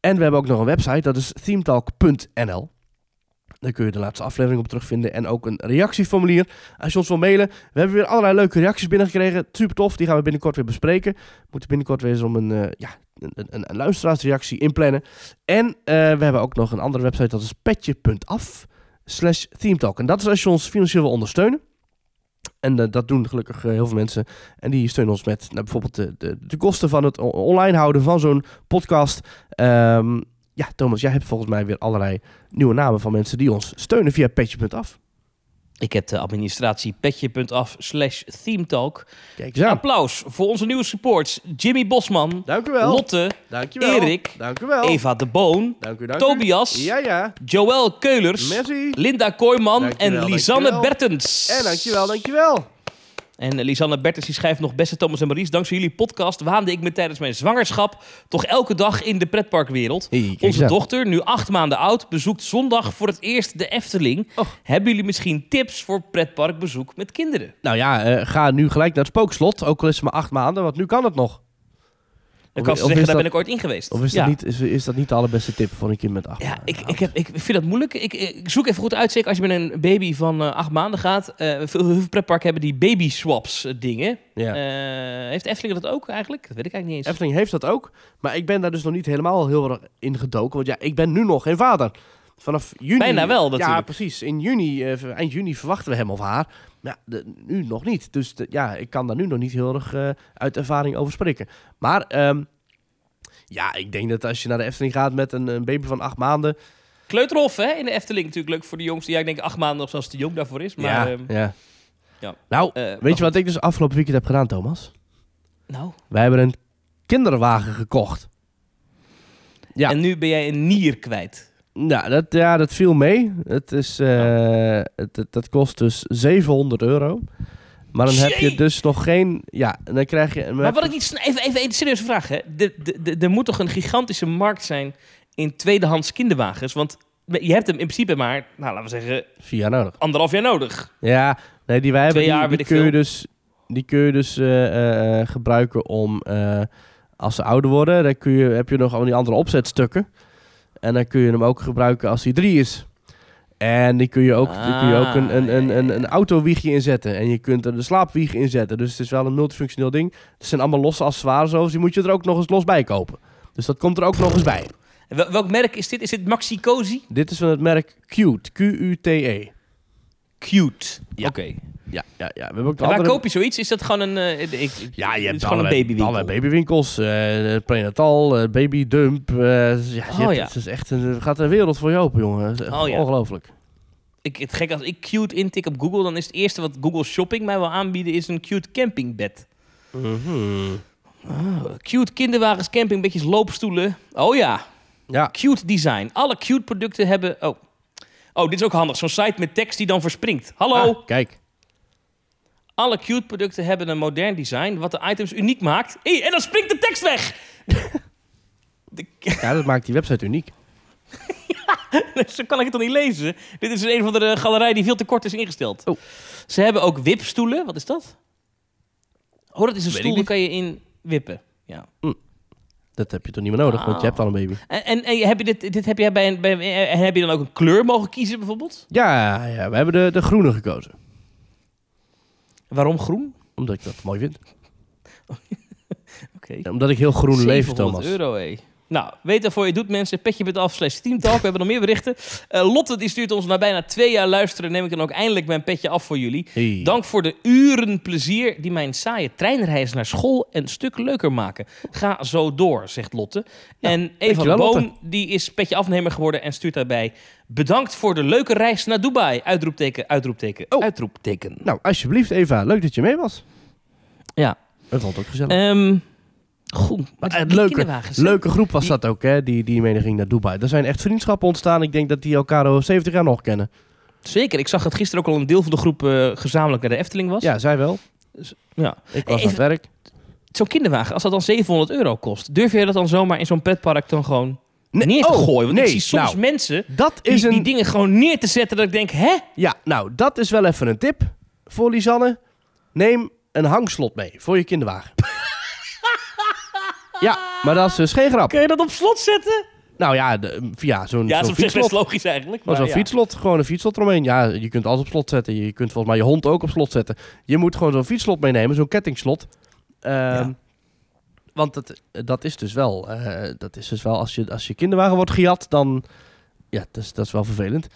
S1: En we hebben ook nog een website, dat is themetalk.nl. Daar kun je de laatste aflevering op terugvinden. En ook een reactieformulier. Als je ons wil mailen. We hebben weer allerlei leuke reacties binnengekregen. Super tof. Die gaan we binnenkort weer bespreken. We moeten binnenkort weer eens om een, eh, ja, een, een, luisteraarsreactie inplannen. En eh, we hebben ook nog een andere website. Dat is petje.af slash themetalk. En dat is als je ons financieel wil ondersteunen. En eh, dat doen gelukkig eh, heel veel mensen. En die steunen ons met nou, bijvoorbeeld de, de, de kosten van het online houden van zo'n podcast. Ehm, ja, Thomas, jij hebt volgens mij weer allerlei nieuwe namen van mensen die ons steunen via petje.af.
S2: Ik heb de administratie petje.af slash themetalk.
S1: Kijk eens.
S2: Applaus voor onze nieuwe supports. Jimmy Bosman,
S1: Dank u wel.
S2: Lotte,
S1: Dank je wel.
S2: Erik,
S1: Dank u wel.
S2: Eva de Boon,
S1: Dank u, dank u.
S2: Tobias,
S1: Ja, ja.
S2: Joël Keulers,
S1: Merci.
S2: Linda Kooijman en Lisanne. Bertens.
S1: En dankjewel, dankjewel.
S2: En eh, Lisanne Bertens die schrijft nog... Beste Thomas en Maurice, dankzij jullie podcast... waande ik me tijdens mijn zwangerschap... toch elke dag in de pretparkwereld.
S1: Hey,
S2: Onze dochter, nu acht maanden oud... bezoekt zondag voor het eerst de Efteling. Hebben jullie misschien tips voor pretparkbezoek met kinderen?
S1: Nou ja, eh, ga nu gelijk naar het spookslot. Ook al is het maar acht maanden, want nu kan het nog.
S2: Dan
S1: Of-
S2: kan ze zeggen, daar
S1: dat-
S2: ben ik ooit in geweest.
S1: Of is,
S2: ja.
S1: dat, niet, is, is dat niet de allerbeste tip voor een kind met acht
S2: Ja,
S1: maanden?
S2: ik, ik, heb, ik vind dat moeilijk. Ik, ik zoek even goed uit. Zeker als je met een baby van eh, acht maanden gaat. Eh veel, veel pretparken hebben die baby swaps eh, dingen.
S1: Ja.
S2: Heeft Efteling dat ook eigenlijk? Dat weet ik eigenlijk niet eens.
S1: Efteling heeft dat ook. Maar ik ben daar dus nog niet helemaal heel erg in gedoken. Want ja, ik ben nu nog geen vader. Vanaf juni...
S2: Bijna wel,
S1: Ja, precies. In juni, eh, eind juni verwachten we hem of haar. Maar ja, de- nu nog niet. Dus de- ja, ik kan daar nu nog niet heel erg eh, uit ervaring over spreken. Maar ehm, ja, ik denk dat als je naar de Efteling gaat met een, een baby van acht maanden...
S2: Kleuterhof hè, in de Efteling natuurlijk leuk voor de jongste. Ja, ik denk acht maanden nog zelfs te jong daarvoor is. Maar
S1: ja,
S2: ehm,
S1: ja.
S2: ja.
S1: Nou,
S2: eh,
S1: weet je wat ik dus afgelopen weekend heb gedaan, Thomas?
S2: Nou,
S1: Wij hebben een kinderwagen gekocht. Ja.
S2: en nu ben jij een nier kwijt.
S1: Ja, dat, ja, dat viel mee. Het is, eh, het, het- dat kost dus 700 euro. Maar dan heb je dus nog geen... Ja, dan krijg je...
S2: Maar wat ik niet... Even, even een serieuze vraag, hè. De, de, de, er moet toch een gigantische markt zijn in tweedehands kinderwagens? Want je hebt hem in principe maar, nou, laten we zeggen,
S1: Vier jaar nodig.
S2: anderhalf jaar nodig.
S1: Ja, nee, die wij hebben,
S2: Twee jaar,
S1: die, kun je dus, die kun je dus eh, eh, gebruiken om... als ze ouder worden, dan kun je, heb je nog al die andere opzetstukken. En dan kun je hem ook gebruiken als hij drie is. En die kun je ook, die kun je ook een, een, een, een, een autowiegje inzetten. En je kunt er de slaapwieg in zetten. Dus het is wel een multifunctioneel ding. Het zijn allemaal losse accessoires, dus die moet je er ook nog eens los bij kopen. Dus dat komt er ook nog eens bij.
S2: En welk merk is dit? Is dit Maxi Cozy?
S1: Dit is van het merk Qt. Q-U-T-E.
S2: Cute.
S1: Ja.
S2: Oké.
S1: Ja, ja, ja. We hebben ook de
S2: En waar koop je zoiets? Is dat gewoon een... eh, ik,
S1: Ja, je hebt
S2: gewoon een
S1: allerlei-
S2: babywinkel.
S1: Allerlei babywinkels. eh prenatal, eh, babydump. ja,
S2: Oh,
S1: hebt-
S2: ja.
S1: Het is echt een, gaat een wereld voor je open, jongen. Is
S2: Oh, ja.
S1: Ongelooflijk.
S2: ik, het gek als ik cute intik op Google, dan is het eerste wat Google Shopping mij wil aanbieden is een cute campingbed.
S1: Mhm.
S2: Cute kinderwagens, campingbedjes, loopstoelen. Oh ja,
S1: Ja,
S2: cute design. Alle cute producten hebben... Oh, oh dit is ook handig. Zo'n site met tekst die dan verspringt. Hallo,
S1: Ah, kijk.
S2: Alle cute producten hebben een modern design wat de items uniek maakt. Hey, en dan springt de tekst weg! De-
S1: Ja, dat maakt die website uniek.
S2: Zo kan ik het toch niet lezen? Dit is een van de galerij die veel te kort is ingesteld.
S1: Oh.
S2: Ze hebben ook wipstoelen. Wat is dat? Oh, dat is een
S1: Weet
S2: stoel, daar
S1: niet.
S2: kan je in wippen. Ja.
S1: Dat heb je toch niet meer nodig, want je hebt al een baby.
S2: En, en, en heb je dit, dit heb jij bij een, bij, en heb je dan ook een kleur mogen kiezen bijvoorbeeld?
S1: Ja, ja we hebben de, de groene gekozen.
S2: Waarom groen?
S1: Omdat ik dat mooi vind.
S2: Oké.
S1: Omdat ik heel groen leef,
S2: 700
S1: Thomas.
S2: euro, hé. Nou, weet waarvoor je doet, mensen. Petje met af slash teamtalk. We hebben nog meer berichten. Eh, Lotte die stuurt ons na bijna twee jaar luisteren... neem ik dan ook eindelijk mijn petje af voor jullie.
S1: Hey.
S2: Dank voor de uren plezier die mijn saaie treinreis naar school een stuk leuker maken. Ga zo door, zegt Lotte. en Eva
S1: Lotte.
S2: die is petje afnemer geworden en stuurt daarbij... Bedankt voor de leuke reis naar Dubai. Uitroepteken, uitroepteken,
S1: Oh.
S2: uitroepteken.
S1: Nou, alsjeblieft Eva, leuk dat je mee was.
S2: Ja.
S1: Het vond ook gezellig.
S2: Ehm goed. Maar die
S1: het leuke, leuke groep was
S2: Die-
S1: dat ook, hè? Die, die mee ging naar Dubai. Er zijn echt vriendschappen ontstaan. Ik denk dat die elkaar al 70 jaar nog kennen.
S2: Zeker. Ik zag dat gisteren ook al een deel van de groep eh, gezamenlijk naar de Efteling was.
S1: Ja, zij wel.
S2: ja.
S1: Ik was
S2: Even-
S1: aan het werk.
S2: Zo'n kinderwagen, als dat dan 700 euro kost, durf je dat dan zomaar in zo'n pretpark dan gewoon
S1: Nee,
S2: neer te
S1: oh,
S2: gooien? Want
S1: nee,
S2: ik zie soms
S1: nou,
S2: mensen
S1: Dat
S2: die,
S1: een...
S2: die dingen gewoon neer te zetten dat ik denk, hè?
S1: Ja, nou, dat is wel even een tip voor Lisanne. Neem een hangslot mee voor je kinderwagen. ja, maar dat is dus geen grap.
S2: Kun je dat op slot zetten?
S1: Nou ja, de, via zo'n
S2: Ja, dat
S1: zo'n
S2: is op zich best logisch eigenlijk.
S1: Maar zo'n
S2: ja.
S1: fietslot, gewoon een fietslot eromheen. Ja, je kunt alles op slot zetten. Je kunt volgens mij je hond ook op slot zetten. Je moet gewoon zo'n fietslot meenemen, zo'n kettingslot. Ehm,
S2: Ja.
S1: Want dat, dat is dus wel, eh, dat is dus wel als, je, als je kinderwagen wordt gejat, dan, ja, dat is, dat is wel vervelend.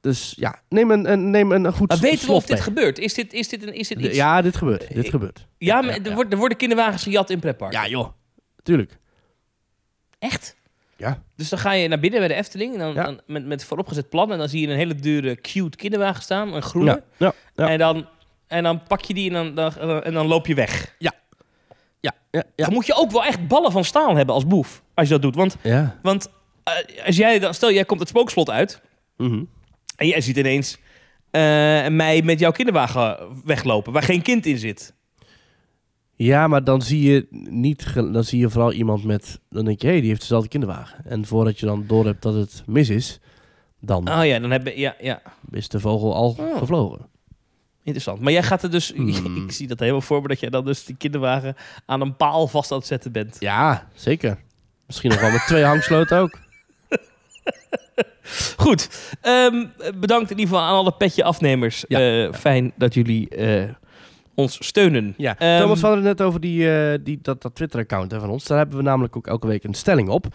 S1: Dus ja, neem een, een, neem een goed
S2: Maar weten we of dit
S1: mee.
S2: gebeurt? Is dit, is dit, een, is dit
S1: De-
S2: iets?
S1: ja, dit gebeurt. Dit gebeurt.
S2: Ja,
S1: ja,
S2: maar
S1: ja,
S2: er,
S1: ja.
S2: Worden, er worden kinderwagens gejat in pretparken.
S1: Ja, joh. Tuurlijk.
S2: Echt?
S1: Ja.
S2: Dus dan ga je naar binnen bij de Efteling en dan,
S1: Ja.
S2: dan met, met vooropgezet plan en dan zie je een hele dure cute kinderwagen staan, een groene.
S1: Ja, ja, ja.
S2: En, dan, en dan pak je die en dan, dan, en dan, loop je weg.
S1: Ja, ja, ja.
S2: Dan moet je ook wel echt ballen van staal hebben als boef. Als je dat doet. Want, want eh, als jij dan, stel jij komt het spookslot uit.
S1: Mhm.
S2: En jij ziet ineens eh, mij met jouw kinderwagen weglopen. Waar geen kind in zit.
S1: Ja, maar dan zie je niet, dan zie je vooral iemand met, dan denk je, hé, die heeft dezelfde kinderwagen. En voordat je dan door hebt dat het mis is, dan
S2: Oh ja, dan heb je... Ja, ja.
S1: is de vogel al
S2: Oh.
S1: gevlogen.
S2: Interessant. Maar jij gaat er dus...
S1: Hmm.
S2: ik zie dat helemaal voor me dat jij dan dus die kinderwagen aan een paal vast aan het zetten bent.
S1: Ja, zeker. Misschien nog wel met twee hangsloten ook.
S2: Goed. Ehm, bedankt in ieder geval aan alle petje afnemers.
S1: Ja.
S2: Eh, Fijn dat jullie eh, ons steunen.
S1: Ja,
S2: Ehm,
S1: Thomas, we hadden het net over die, eh, die, dat, dat Twitter-account van ons. Daar hebben we namelijk ook elke week een stelling op.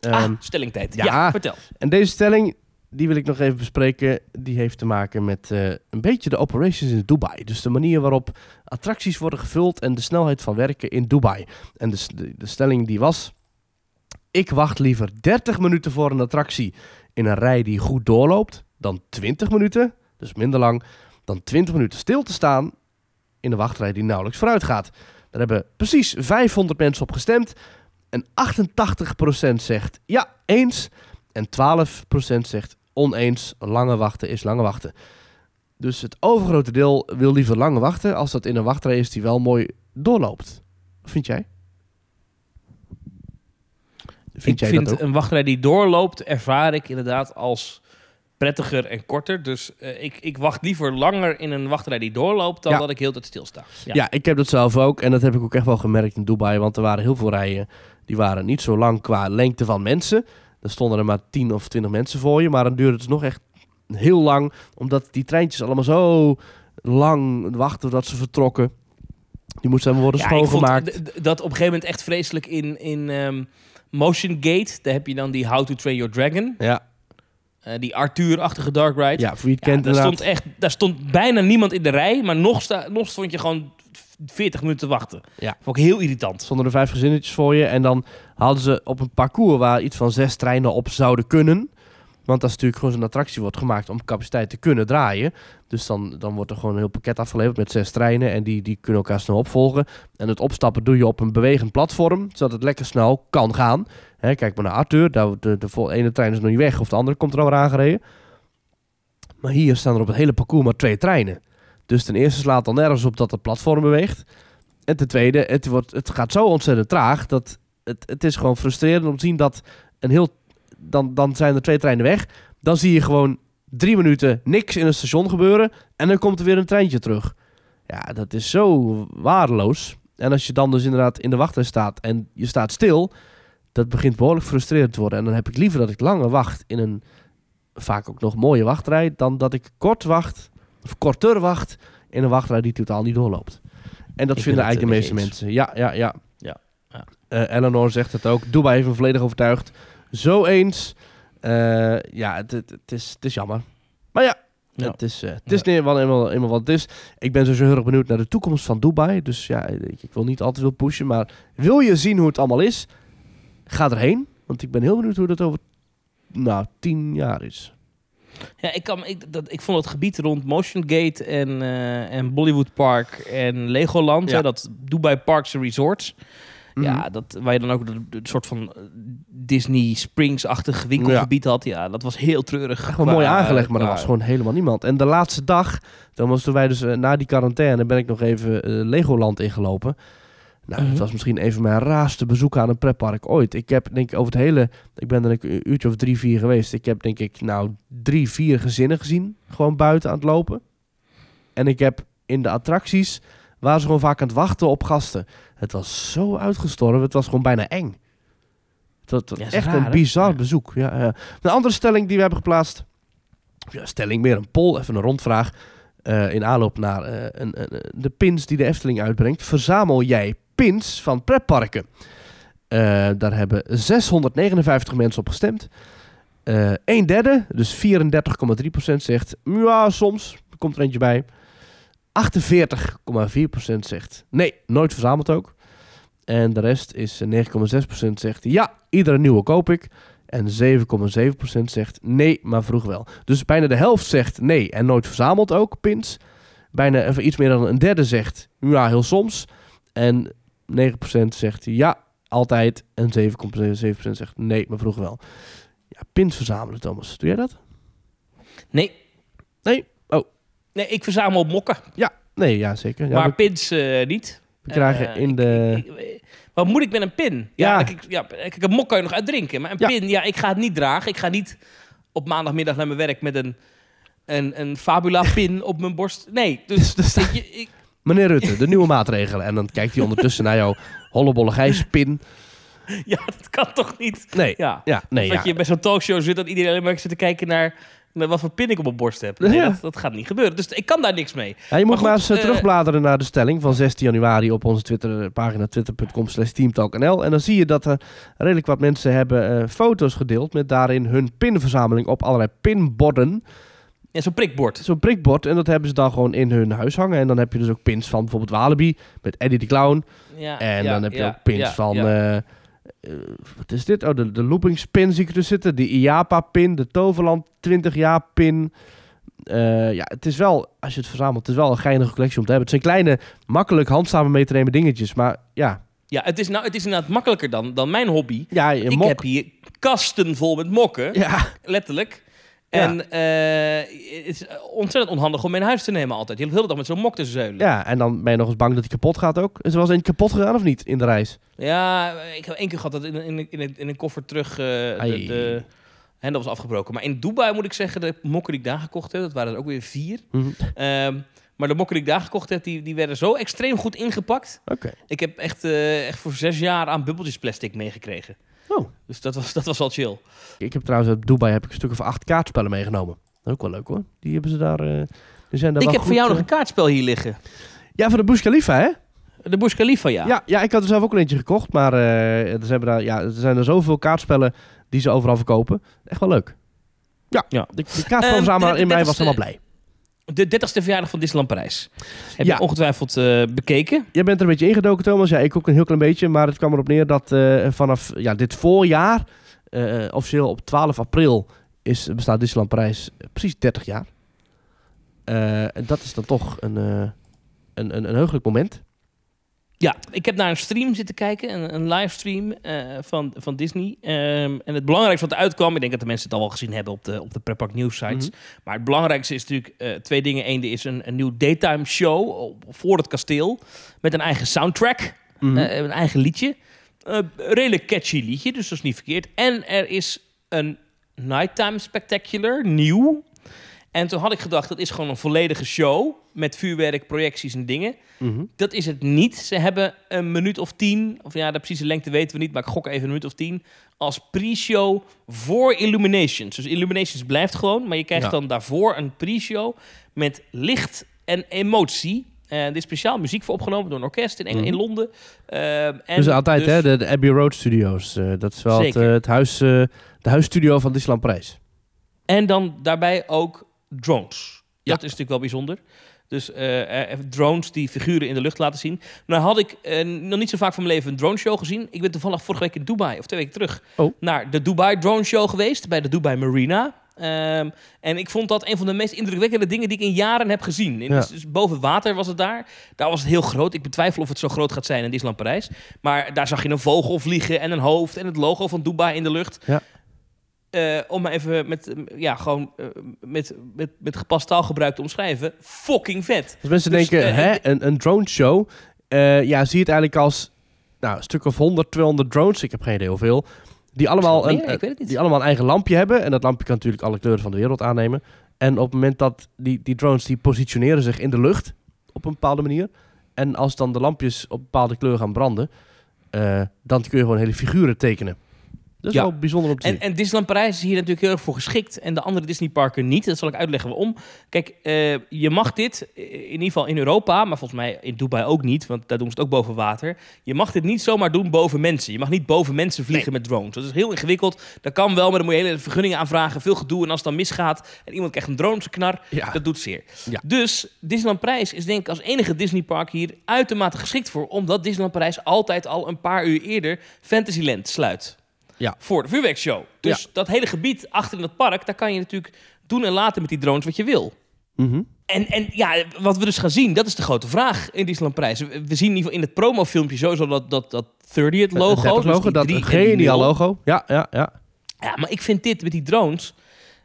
S2: ah,
S1: Ehm,
S2: stellingtijd.
S1: ja.
S2: Ja, vertel.
S1: En deze stelling, die wil ik nog even bespreken. Die heeft te maken met eh, een beetje de operations in Dubai. Dus de manier waarop attracties worden gevuld en de snelheid van werken in Dubai. En dus de, de stelling die was... Ik wacht liever 30 minuten voor een attractie in een rij die goed doorloopt... dan 20 minuten, dus minder lang, dan 20 minuten stil te staan... in een wachtrij die nauwelijks vooruit gaat. Daar hebben precies 500 mensen op gestemd... En 88% zegt ja, eens. En 12% zegt oneens. Lange wachten is lange wachten. Dus het overgrote deel wil liever lange wachten. Als dat in een wachtrij is die wel mooi doorloopt. Vind jij? Vind
S2: ik
S1: jij
S2: vind
S1: dat ook?
S2: een wachtrij die doorloopt, ervaar ik inderdaad als prettiger en korter. Dus eh, ik, ik wacht liever langer in een wachtrij die doorloopt dan
S1: Ja.
S2: dat ik heel de tijd stilsta. Ja.
S1: Ja. ik heb dat zelf ook. En dat heb ik ook echt wel gemerkt in Dubai. Want er waren heel veel rijen. Die waren niet zo lang qua lengte van mensen. Er stonden er maar 10 of 20 mensen voor je. Maar dan duurde het nog echt heel lang. Omdat die treintjes allemaal zo lang wachten dat ze vertrokken. Die moesten dan worden
S2: Ja, ik vond
S1: schoongemaakt.
S2: dat op een gegeven moment echt vreselijk in, in ehm, Motion Gate. Daar heb je dan die How to Train Your Dragon.
S1: Ja,
S2: eh, die Arthur-achtige Dark Ride.
S1: ja, voor wie het
S2: Ja,
S1: kent
S2: daar,
S1: inderdaad.
S2: stond echt, daar stond bijna niemand in de rij, maar nog, sta, nog stond je gewoon 40 minuten te wachten.
S1: Ja.
S2: Vond ik heel irritant.
S1: stonden er vijf gezinnetjes voor je. En dan hadden ze op een parcours waar iets van zes treinen op zouden kunnen. Want dat is natuurlijk gewoon zo'n attractie wordt gemaakt om capaciteit te kunnen draaien. Dus dan, dan wordt er gewoon een heel pakket afgeleverd met zes treinen. En die, die kunnen elkaar snel opvolgen. En het opstappen doe je op een bewegend platform. Zodat het lekker snel kan gaan. Hè, kijk maar naar Arthur. Daar, de, de, de ene trein is nog niet weg. Of de andere komt er alweer aangereden. Maar hier staan er op het hele parcours maar twee treinen. Dus ten eerste slaat al nergens op dat het platform beweegt. En ten tweede, het, wordt, het gaat zo ontzettend traag dat het, het is gewoon frustrerend om te zien dat een heel... Dan, dan zijn er twee treinen weg. Dan zie je gewoon drie minuten niks in het station gebeuren. En dan komt er weer een treintje terug. Ja, dat is zo waardeloos. En als je dan dus inderdaad in de wachtrij staat en je staat stil... Dat begint behoorlijk frustrerend te worden. En dan heb ik liever dat ik langer wacht in een vaak ook nog mooie wachtrij... dan dat ik kort wacht, of korter wacht in een wachtrij die totaal niet doorloopt. En dat
S2: Ik
S1: vinden eigenlijk de meeste
S2: mee
S1: mensen. Ja, ja, ja.
S2: Ja, ja.
S1: Eh, Eleanor zegt het ook. Dubai heeft me volledig overtuigd. Zo eens. Eh, ja, het, het, het is, het is jammer. Maar ja,
S2: Ja.
S1: het is, eh, het is niet wel eenmaal, eenmaal wat het is. Ik ben sowieso heel erg benieuwd naar de toekomst van Dubai. Dus ja, ik, ik wil niet al te veel pushen. Maar wil je zien hoe het allemaal is? Ga erheen. Want ik ben heel benieuwd hoe dat over nou, tien jaar is.
S2: Ja, ik, kan, ik, dat, ik vond het gebied rond Motion Gate en, eh, en Bollywood Park en Legoland,
S1: Ja.
S2: hè, dat Dubai Parks and Resorts.
S1: Mhm.
S2: Ja, dat, waar je dan ook een soort van eh, Disney Springs-achtig winkelgebied had. Ja, dat was heel treurig.
S1: Echt wel mooi aangelegd, maar er was gewoon helemaal niemand. En de laatste dag, dan was toen wij dus eh, na die quarantaine, ben ik nog even eh, Legoland ingelopen. Nou,
S2: Mhm.
S1: het was misschien even mijn raarste bezoek aan een pretpark ooit. Ik heb denk ik over het hele, ik ben er een uurtje of drie, vier geweest. Ik heb denk ik nou drie, vier gezinnen gezien, gewoon buiten aan het lopen. En ik heb in de attracties, waren ze gewoon vaak aan het wachten op gasten. Het was zo uitgestorven, het was gewoon bijna eng. Was
S2: Ja,
S1: echt
S2: raar,
S1: een bizar bezoek. Ja, ja. Een andere stelling die we hebben geplaatst. Ja, stelling meer een poll, even een rondvraag. eh, in aanloop naar eh, een, een- de pins die de Efteling uitbrengt. Verzamel jij pins van pretparken? Eh, daar hebben 659 mensen op gestemd. Een derde, dus 34,3% zegt... Ja, soms. Er komt er eentje bij. 48,4% zegt... Nee, nooit verzameld ook. En de rest is eh, 9,6% zegt... Ja, iedere nieuwe koop ik. En 7,7% zegt nee, maar vroeg wel. Dus bijna de helft zegt nee en nooit verzameld ook, pins. Bijna even iets meer dan een derde zegt ja, heel soms. En 9% zegt ja, altijd. En 7,7% zegt nee, maar vroeg wel. Ja, pins verzamelen, Thomas. Doe jij dat?
S2: Nee.
S1: Nee?
S2: Nee, ik verzamel mokken,
S1: Ja, nee, ja, zeker. Ja,
S2: maar
S1: we,
S2: pins eh, niet.
S1: we krijgen
S2: Eh,
S1: in de...
S2: ik- ik- wat moet ik met een pin? Ja,
S1: Ja.
S2: ik, ja, kijk, een mok kan je nog uitdrinken. Maar een pin, ja, ik ga het niet dragen. Ik ga niet op maandagmiddag naar mijn werk met een, een, een Fabula-pin op mijn borst. Nee, dus
S1: Dus
S2: weet je, ik,
S1: Meneer Rutte, de nieuwe maatregelen. En dan kijkt hij ondertussen naar jouw hollebolle gijspin.
S2: ja, dat kan toch niet?
S1: Nee,
S2: Ja.
S1: ja, nee,
S2: of dat
S1: ja.
S2: je bij zo'n talkshow zit dat iedereen alleen maar zit te kijken naar, naar wat voor pin ik op mijn borst heb. Nee,
S1: Ja.
S2: dat, dat gaat niet gebeuren. Dus ik kan daar niks mee.
S1: Ja, je moet maar,
S2: Maar
S1: eens eh,
S2: eh,
S1: terugbladeren naar de stelling van 16 januari op onze Twitterpagina twitter.com slash teamtalknl. En dan zie je dat er redelijk wat mensen hebben eh, foto's gedeeld met daarin hun pinverzameling op allerlei pinborden.
S2: Ja, zo'n prikbord.
S1: Zo'n prikbord en dat hebben ze dan gewoon in hun huis hangen. En dan heb je dus ook pins van bijvoorbeeld Walibi met Eddie de Clown.
S2: Ja,
S1: En
S2: ja,
S1: dan heb je
S2: ja,
S1: ook pins van...
S2: ja.
S1: Eh, wat is dit? Oh, de, de loopingspin zie ik er zitten. De IAPA-pin, de Toverland 20 jaar pin. Eh, ja, het is wel, als je het verzamelt, het is wel een geinige collectie om te hebben. Het zijn kleine, makkelijk handzamen mee te nemen dingetjes. Maar ja,
S2: Ja, het is, nou, het is inderdaad makkelijker dan, dan mijn hobby.
S1: ja je
S2: ik
S1: mok.
S2: heb hier kasten vol met mokken,
S1: Ja,
S2: letterlijk. En eh, het is ontzettend onhandig om mijn huis te nemen altijd. Je hebt de hele dag met zo'n mok te zeulen.
S1: ja, en dan ben je nog eens bang dat hij kapot gaat ook. Is er wel eens een kapot gegaan of niet in de reis?
S2: Ja, ik heb één keer gehad dat in, in, in, in een koffer terug eh, de, de hendel was afgebroken. Maar in Dubai moet ik zeggen, de mokken die ik daar gekocht heb, dat waren er ook weer vier.
S1: Mhm.
S2: Ehm, maar de mokken die ik daar gekocht heb, die, die werden zo extreem goed ingepakt.
S1: Oké.
S2: Ik heb echt, eh, echt voor zes jaar aan bubbeltjesplastic meegekregen. Dus dat was, dat was wel chill.
S1: Ik heb trouwens uit Dubai heb ik een stuk of acht kaartspellen meegenomen. Ook wel leuk hoor. Die hebben ze daar... eh, die zijn daar
S2: ik heb voor jou
S1: eh,
S2: nog een kaartspel hier liggen.
S1: Ja, voor de Burj Khalifa hè?
S2: De Burj Khalifa, ja.
S1: Ja, ja, ik had er zelf ook een eentje gekocht. Maar eh, er, zijn daar, ja, er zijn er zoveel kaartspellen die ze overal verkopen. Echt wel leuk. Ja,
S2: Ja.
S1: de, de kaartspelverzamelaar
S2: Ehm,
S1: in mij was helemaal
S2: eh,
S1: blij.
S2: De 30ste verjaardag van Disneyland Parijs. Heb
S1: Ja.
S2: je ongetwijfeld eh, bekeken.
S1: Jij bent er een beetje ingedoken, Thomas. Ja, ik ook een heel klein beetje. Maar het kwam erop neer dat eh, vanaf ja, dit voorjaar, eh, officieel op 12 april, is, bestaat Disneyland Parijs precies 30 jaar. En dat is dan toch een, een, een, een heugelijk moment.
S2: Ja, ik heb naar een stream zitten kijken, een, een livestream eh, van, van Disney. Ehm, en het belangrijkste wat eruit kwam, ik denk dat de mensen het al wel gezien hebben op de, op de Pretpark News sites.
S1: Mhm.
S2: Maar het belangrijkste is natuurlijk eh, twee dingen. Eén is een, een nieuw daytime show voor het kasteel met een eigen soundtrack,
S1: Mhm.
S2: eh, een eigen liedje. Een redelijk catchy liedje, dus dat is niet verkeerd. En er is een nighttime spectacular, nieuw. En toen had ik gedacht, dat is gewoon een volledige show met vuurwerk, projecties en dingen.
S1: Mhm.
S2: Dat is het niet. Ze hebben een minuut of tien, of ja, de precieze lengte weten we niet, maar ik gok even een minuut of tien, als pre-show voor Illuminations. Dus Illuminations blijft gewoon, maar je krijgt
S1: Ja.
S2: dan daarvoor een pre-show met licht en emotie. En er is speciaal muziek voor opgenomen door een orkest in, Eng-
S1: Mhm.
S2: in Londen. Ehm, en
S1: dus altijd,
S2: dus-
S1: hè, de, de Abbey Road Studios. eh, dat is wel het, eh, huis, eh, de huisstudio van Disneyland Parijs.
S2: En dan daarbij ook drones.
S1: Ja.
S2: Dat is natuurlijk wel bijzonder. Dus eh, eh, drones die figuren in de lucht laten zien. Nou had ik eh, nog niet zo vaak van mijn leven een drone show gezien. Ik ben toevallig vorige week in Dubai, of twee weken terug,
S1: Oh.
S2: naar de Dubai Drone Show geweest. Bij de Dubai Marina. Ehm, en ik vond dat een van de meest indrukwekkende dingen die ik in jaren heb gezien. In-
S1: Ja.
S2: dus, dus boven water was het daar. Daar was het heel groot. Ik betwijfel of het zo groot gaat zijn in Disneyland Parijs. Maar daar zag je een vogel vliegen en een hoofd en het logo van Dubai in de lucht.
S1: Ja.
S2: Eh, om maar even met, ja, gewoon, eh, met, met, met gepast taalgebruik te omschrijven. Fucking vet.
S1: Als mensen
S2: Dus,
S1: denken,
S2: eh,
S1: hè, een, een drone show. ja, zie het eigenlijk als nou, een stuk of 100, 200 drones. Ik heb geen idee hoeveel. Die allemaal,
S2: Meer?
S1: een, die allemaal een eigen lampje hebben. En dat lampje kan natuurlijk alle kleuren van de wereld aannemen. En op het moment dat die, die drones die positioneren zich in de lucht op een bepaalde manier. En als dan de lampjes op bepaalde kleur gaan branden, dan kun je gewoon hele figuren tekenen. Dat is
S2: Ja.
S1: wel bijzonder om te zien.
S2: En, en Disneyland Parijs is hier natuurlijk heel erg voor geschikt. En de andere Disneyparken niet. Dat zal ik uitleggen waarom. Kijk, eh, je mag dit, eh, in ieder geval in Europa, maar volgens mij in Dubai ook niet, want daar doen ze het ook boven water. Je mag dit niet zomaar doen boven mensen. Je mag niet boven mensen vliegen met drones. Dat is heel ingewikkeld. Dat kan wel, maar dan moet je hele vergunningen aanvragen. Veel gedoe. En als het dan misgaat en iemand krijgt een drone op zijn knar,
S1: ja.
S2: dat doet zeer.
S1: Ja.
S2: Dus Disneyland Parijs is denk ik als enige Disneypark hier uitermate geschikt voor. Omdat Disneyland Parijs altijd al een paar uur eerder Fantasyland sluit.
S1: Ja.
S2: Voor de vuurwerkshow. Dus dat hele gebied achter in dat park, daar kan je natuurlijk doen en laten met die drones wat je wil.
S1: Mhm.
S2: En, en ja, wat we dus gaan zien, dat is de grote vraag in Disneyland Parijs. We, we zien in ieder geval in het promofilmpje sowieso dat, dat, dat 30th logo.
S1: Het 30
S2: dus
S1: logo,
S2: die
S1: dat geniaal logo. Ja, ja, ja.
S2: Ja, maar ik vind dit met die drones.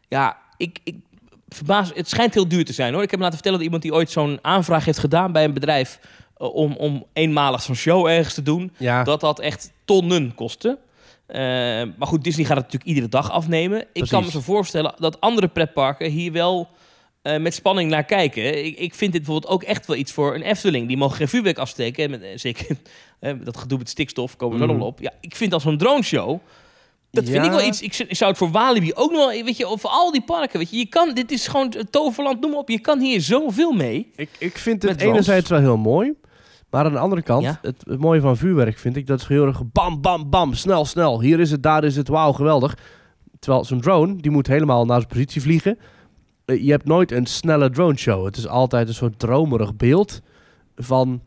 S2: Ja, ik, ik verbaas. Het schijnt heel duur te zijn hoor. Ik heb me laten vertellen dat iemand die ooit zo'n aanvraag heeft gedaan bij een bedrijf. eh, om, om eenmalig zo'n show ergens te doen.
S1: ja.
S2: Dat dat echt tonnen kostte. Eh, maar goed, Disney gaat het natuurlijk iedere dag afnemen. Ik kan me zo voorstellen dat andere pretparken hier wel eh, met spanning naar kijken. Ik, ik vind dit bijvoorbeeld ook echt wel iets voor een Efteling. Die mogen geen vuurwerk afsteken. En met, eh, zeker eh, dat gedoe met stikstof komen we nog wel op. Ja, ik vind als zo'n drone show. Dat vind ik wel iets. Ik, zou het voor Walibi ook nog wel, weet je, voor al die parken, weet je, je kan, dit is gewoon toverland, noem maar op. Je kan hier zoveel mee.
S1: Ik, ik vind het enerzijds wel heel mooi. Maar aan de andere kant,
S2: Ja.
S1: het, het mooie van vuurwerk vind ik, dat is heel erg bam, bam, bam, snel, snel. Hier is het, daar is het, wauw, geweldig. Terwijl zo'n drone, die moet helemaal naar zijn positie vliegen. Eh, Je hebt nooit een snelle drone show. Het is altijd een soort dromerig beeld van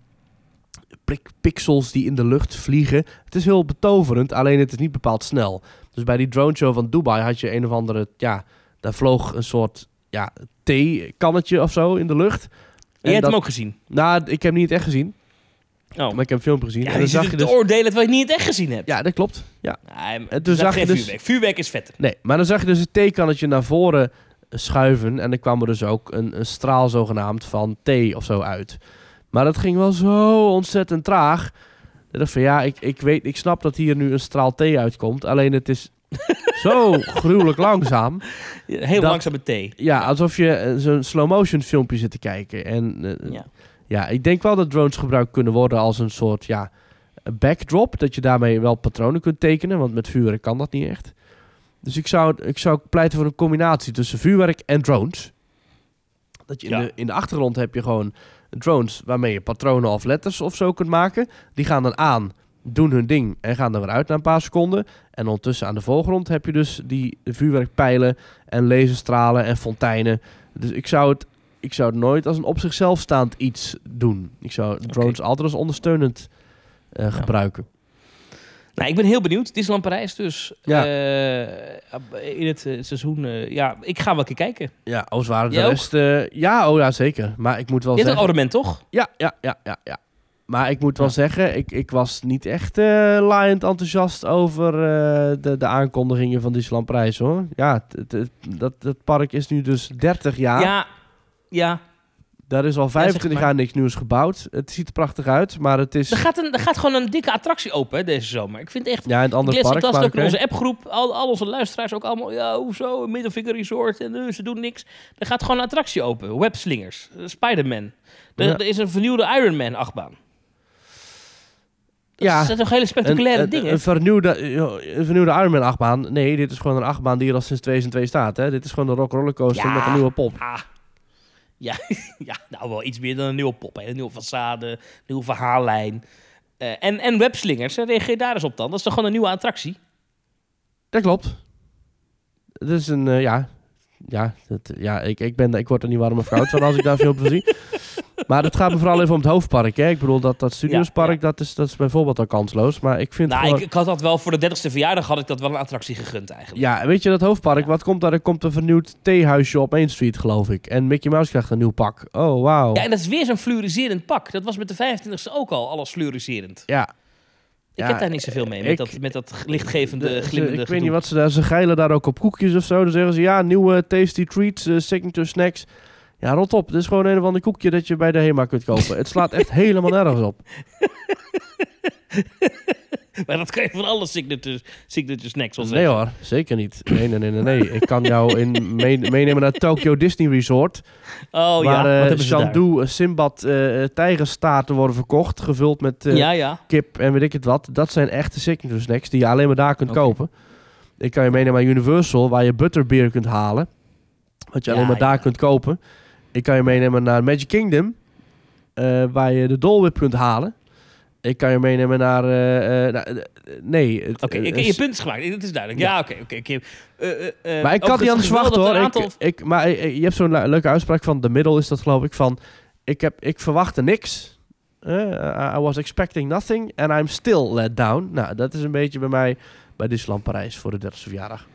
S1: pixels die in de lucht vliegen. Het is heel betoverend, alleen het is niet bepaald snel. Dus bij die drone show van Dubai had je een of andere, ja, daar vloog een soort ja, theekannetje of zo in de lucht.
S2: En jij hebt
S1: dat-
S2: hem ook gezien.
S1: nou, ik heb hem niet echt gezien.
S2: Oh.
S1: Maar ik heb een filmpje gezien.
S2: Ja,
S1: en
S2: je
S1: dan zag je
S2: te
S1: dus...
S2: oordelen terwijl je het niet echt gezien hebt.
S1: Ja, dat klopt. Ja.
S2: Nee,
S1: En toen
S2: dat
S1: zag
S2: geen
S1: je dus-
S2: vuurwerk. Vuurwerk is vetter.
S1: Nee, maar dan zag je dus het theekannetje naar voren schuiven. En er kwam er dus ook een, een straal zogenaamd van thee of zo uit. Maar dat ging wel zo ontzettend traag. Ik dacht van ja, ik, ik, weet, ik snap dat hier nu een straal thee uitkomt. Alleen het is zo gruwelijk langzaam.
S2: Heel
S1: Dat-
S2: langzaam met thee.
S1: Ja, alsof je eh, zo'n slow-motion filmpje zit te kijken. En eh,
S2: Ja.
S1: Ja, ik denk wel dat drones gebruikt kunnen worden als een soort ja, backdrop. Dat je daarmee wel patronen kunt tekenen, want met vuurwerk kan dat niet echt. Dus ik zou, ik zou pleiten voor een combinatie tussen vuurwerk en drones. Dat je in,
S2: Ja.
S1: de, in de achtergrond heb je gewoon drones waarmee je patronen of letters of zo kunt maken. Die gaan dan aan, doen hun ding en gaan er weer uit na een paar seconden. En ondertussen aan de voorgrond heb je dus die vuurwerkpijlen en laserstralen en fonteinen. Dus ik zou het, ik zou het nooit als een op zichzelf staand iets doen. Ik zou drones altijd als ondersteunend eh, gebruiken.
S2: Nou, ik ben heel benieuwd. Disneyland Parijs dus.
S1: Ja.
S2: Eh, in het eh, seizoen. eh, ja, ik ga wel een keer kijken.
S1: Ja, als het ware de rest... eh, ja, oh ja, zeker. Maar ik moet wel
S2: Je hebt een
S1: zeggen...
S2: abonnement, toch?
S1: Ja, ja, ja, ja, ja. Maar ik moet wel zeggen, ik, ik was niet echt eh laaiend enthousiast over eh, de, de aankondigingen van Disneyland Parijs, hoor. Ja, dat, dat park is nu dus 30 jaar.
S2: Ja. Ja.
S1: Daar is al 25
S2: maar.
S1: jaar niks nieuws gebouwd. Het ziet er prachtig uit, maar het is...
S2: Er gaat, een, er gaat gewoon een dikke attractie open hè, deze zomer. Ik vind het echt...
S1: Ja, in het andere park. maar
S2: ook in onze appgroep. Al, al onze luisteraars ook allemaal. Ja, hoezo? Een Middelvinger Resort. En eh, ze doen niks. Er gaat gewoon een attractie open. Webslingers. Eh, Spider-Man. Er,
S1: Ja.
S2: er is een vernieuwde Iron Man achtbaan. Dat
S1: Ja,
S2: zijn toch hele spectaculaire
S1: een,
S2: dingen?
S1: Een vernieuwde, een vernieuwde Iron Man achtbaan. Nee, dit is gewoon een achtbaan die er al sinds 2002 staat. Hè? Dit is gewoon een rock rollercoaster
S2: Ja.
S1: met een nieuwe pop.
S2: Ah. Ja, ja, nou wel iets meer dan een nieuwe pop. Hè. Een nieuwe façade, een nieuwe verhaallijn. Eh, en, en webslingers, reageer daar eens op dan. Dat is toch gewoon een nieuwe attractie?
S1: Dat klopt. Het is een, eh, ja... Ja, dat, ja ik, ik, ben, ik word er niet warm of koud van als ik daar veel van zie. Maar het gaat me vooral even om het hoofdpark. Hè? Ik bedoel, dat, dat Studiospark,
S2: Ja, ja.
S1: Dat, is, dat is bijvoorbeeld al kansloos. Maar ik vind
S2: Nou,
S1: gewoon...
S2: ik, ik had dat wel voor de 30ste verjaardag had ik dat wel een attractie gegund eigenlijk.
S1: Ja, weet je, dat hoofdpark, wat komt daar? Er komt een vernieuwd theehuisje op Main Street, geloof ik. En Mickey Mouse krijgt een nieuw pak. Oh, wauw.
S2: Ja, en dat is weer zo'n fluoriserend pak. Dat was met de 25e ook al, alles fluoriserend.
S1: Ja.
S2: Ik
S1: Ja,
S2: heb daar niet zoveel mee, met,
S1: ik-
S2: dat, met dat lichtgevende,
S1: De-
S2: glimmende
S1: ik weet niet wat ze daar... Ze geilen daar ook op koekjes of zo. Dan zeggen ze, ja, nieuwe tasty treats, eh, signature snacks. Ja, rot op. Dit is gewoon een of ander koekje dat je bij de HEMA kunt kopen. het slaat echt helemaal nergens op.
S2: Maar dat kan je van alle signature, signature snacks wel
S1: Nee hoor, zeker niet. Nee, nee, nee, nee. nee. Ik kan jou in mee- meenemen naar Tokyo Disney Resort.
S2: Oh ja,
S1: waar eh
S2: hebben ze daar?
S1: Shandu, eh, Simbad, eh tijgerstaarten worden verkocht. Gevuld met eh,
S2: Ja, ja.
S1: kip en weet ik het wat. Dat zijn echte signature snacks die je alleen maar daar kunt kopen. Ik kan je meenemen naar Universal, waar je butterbeer kunt halen. Wat je
S2: Ja,
S1: alleen maar daar
S2: ja.
S1: kunt kopen. Ik kan je meenemen naar Magic Kingdom, eh, waar je de Dole Whip kunt halen. Ik kan je meenemen naar... eh, nou, eh, nee. het-
S2: Oké,
S1: eh,
S2: je punt is gemaakt. Dat is duidelijk. Ja, oké. oké, oké. Eh,
S1: maar ik kan niet anders wachten hoor. Ik, ik, maar je hebt zo'n le- leuke uitspraak van de middel is dat geloof ik van... Ik, heb, ik verwachtte niks. I was expecting nothing and I'm still let down. Nou, dat is een beetje bij mij bij Disneyland Parijs voor de 30ste verjaardag.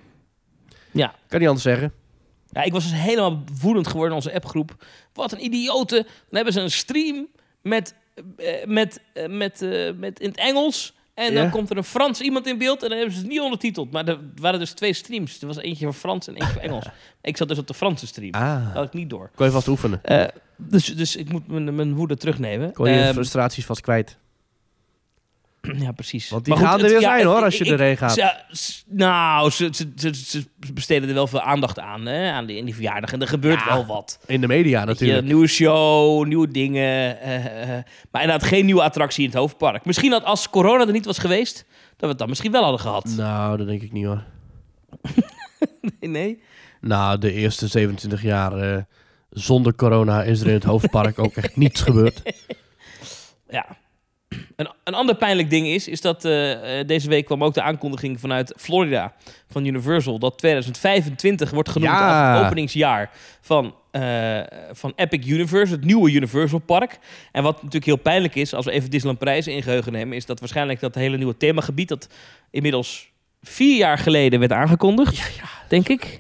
S2: Ja.
S1: Kan niet anders zeggen.
S2: Ja, ik was dus helemaal woedend geworden in onze appgroep. Wat een idioten. Dan hebben ze een stream met, eh, met, eh, met, eh, met in het Engels. En dan komt er een Frans iemand in beeld en dan hebben ze het niet ondertiteld. Maar er waren dus twee streams. Er was eentje voor Frans en eentje voor Engels. ik zat dus op de Franse stream.
S1: Ah,
S2: Dat had ik niet door.
S1: kon je vast oefenen.
S2: Dus, dus ik moet mijn, mijn woede terugnemen.
S1: Kon je
S2: Ehm,
S1: frustraties vast kwijt.
S2: ja, precies.
S1: Want die
S2: Maar goed,
S1: gaan er weer zijn hoor, als je
S2: ik-
S1: erheen gaat.
S2: Ze- s- nou, ze, ze, ze, ze besteden er wel veel aandacht aan, hè, aan die, in die verjaardag. En er gebeurt
S1: Ja,
S2: wel wat.
S1: In de media
S2: je,
S1: natuurlijk.
S2: nieuwe show, nieuwe dingen. eh, eh, maar inderdaad geen nieuwe attractie in het hoofdpark. Misschien dat als corona er niet was geweest, dat we het dan misschien wel hadden gehad.
S1: Nou, dat denk ik niet hoor.
S2: Nee, nee.
S1: Nou, de eerste 27 jaar eh, zonder corona is er in het hoofdpark ook echt niets gebeurd.
S2: Ja. Een, een ander pijnlijk ding is, is dat eh, eh, deze week kwam ook de aankondiging vanuit Florida van Universal dat 2025 wordt genoemd
S1: Ja.
S2: als het openingsjaar van, eh, van Epic Universe, het nieuwe Universal Park. En wat natuurlijk heel pijnlijk is, als we even Disneyland Parijs in geheugen nemen, is dat waarschijnlijk dat hele nieuwe themagebied dat inmiddels vier jaar geleden werd aangekondigd, denk ik.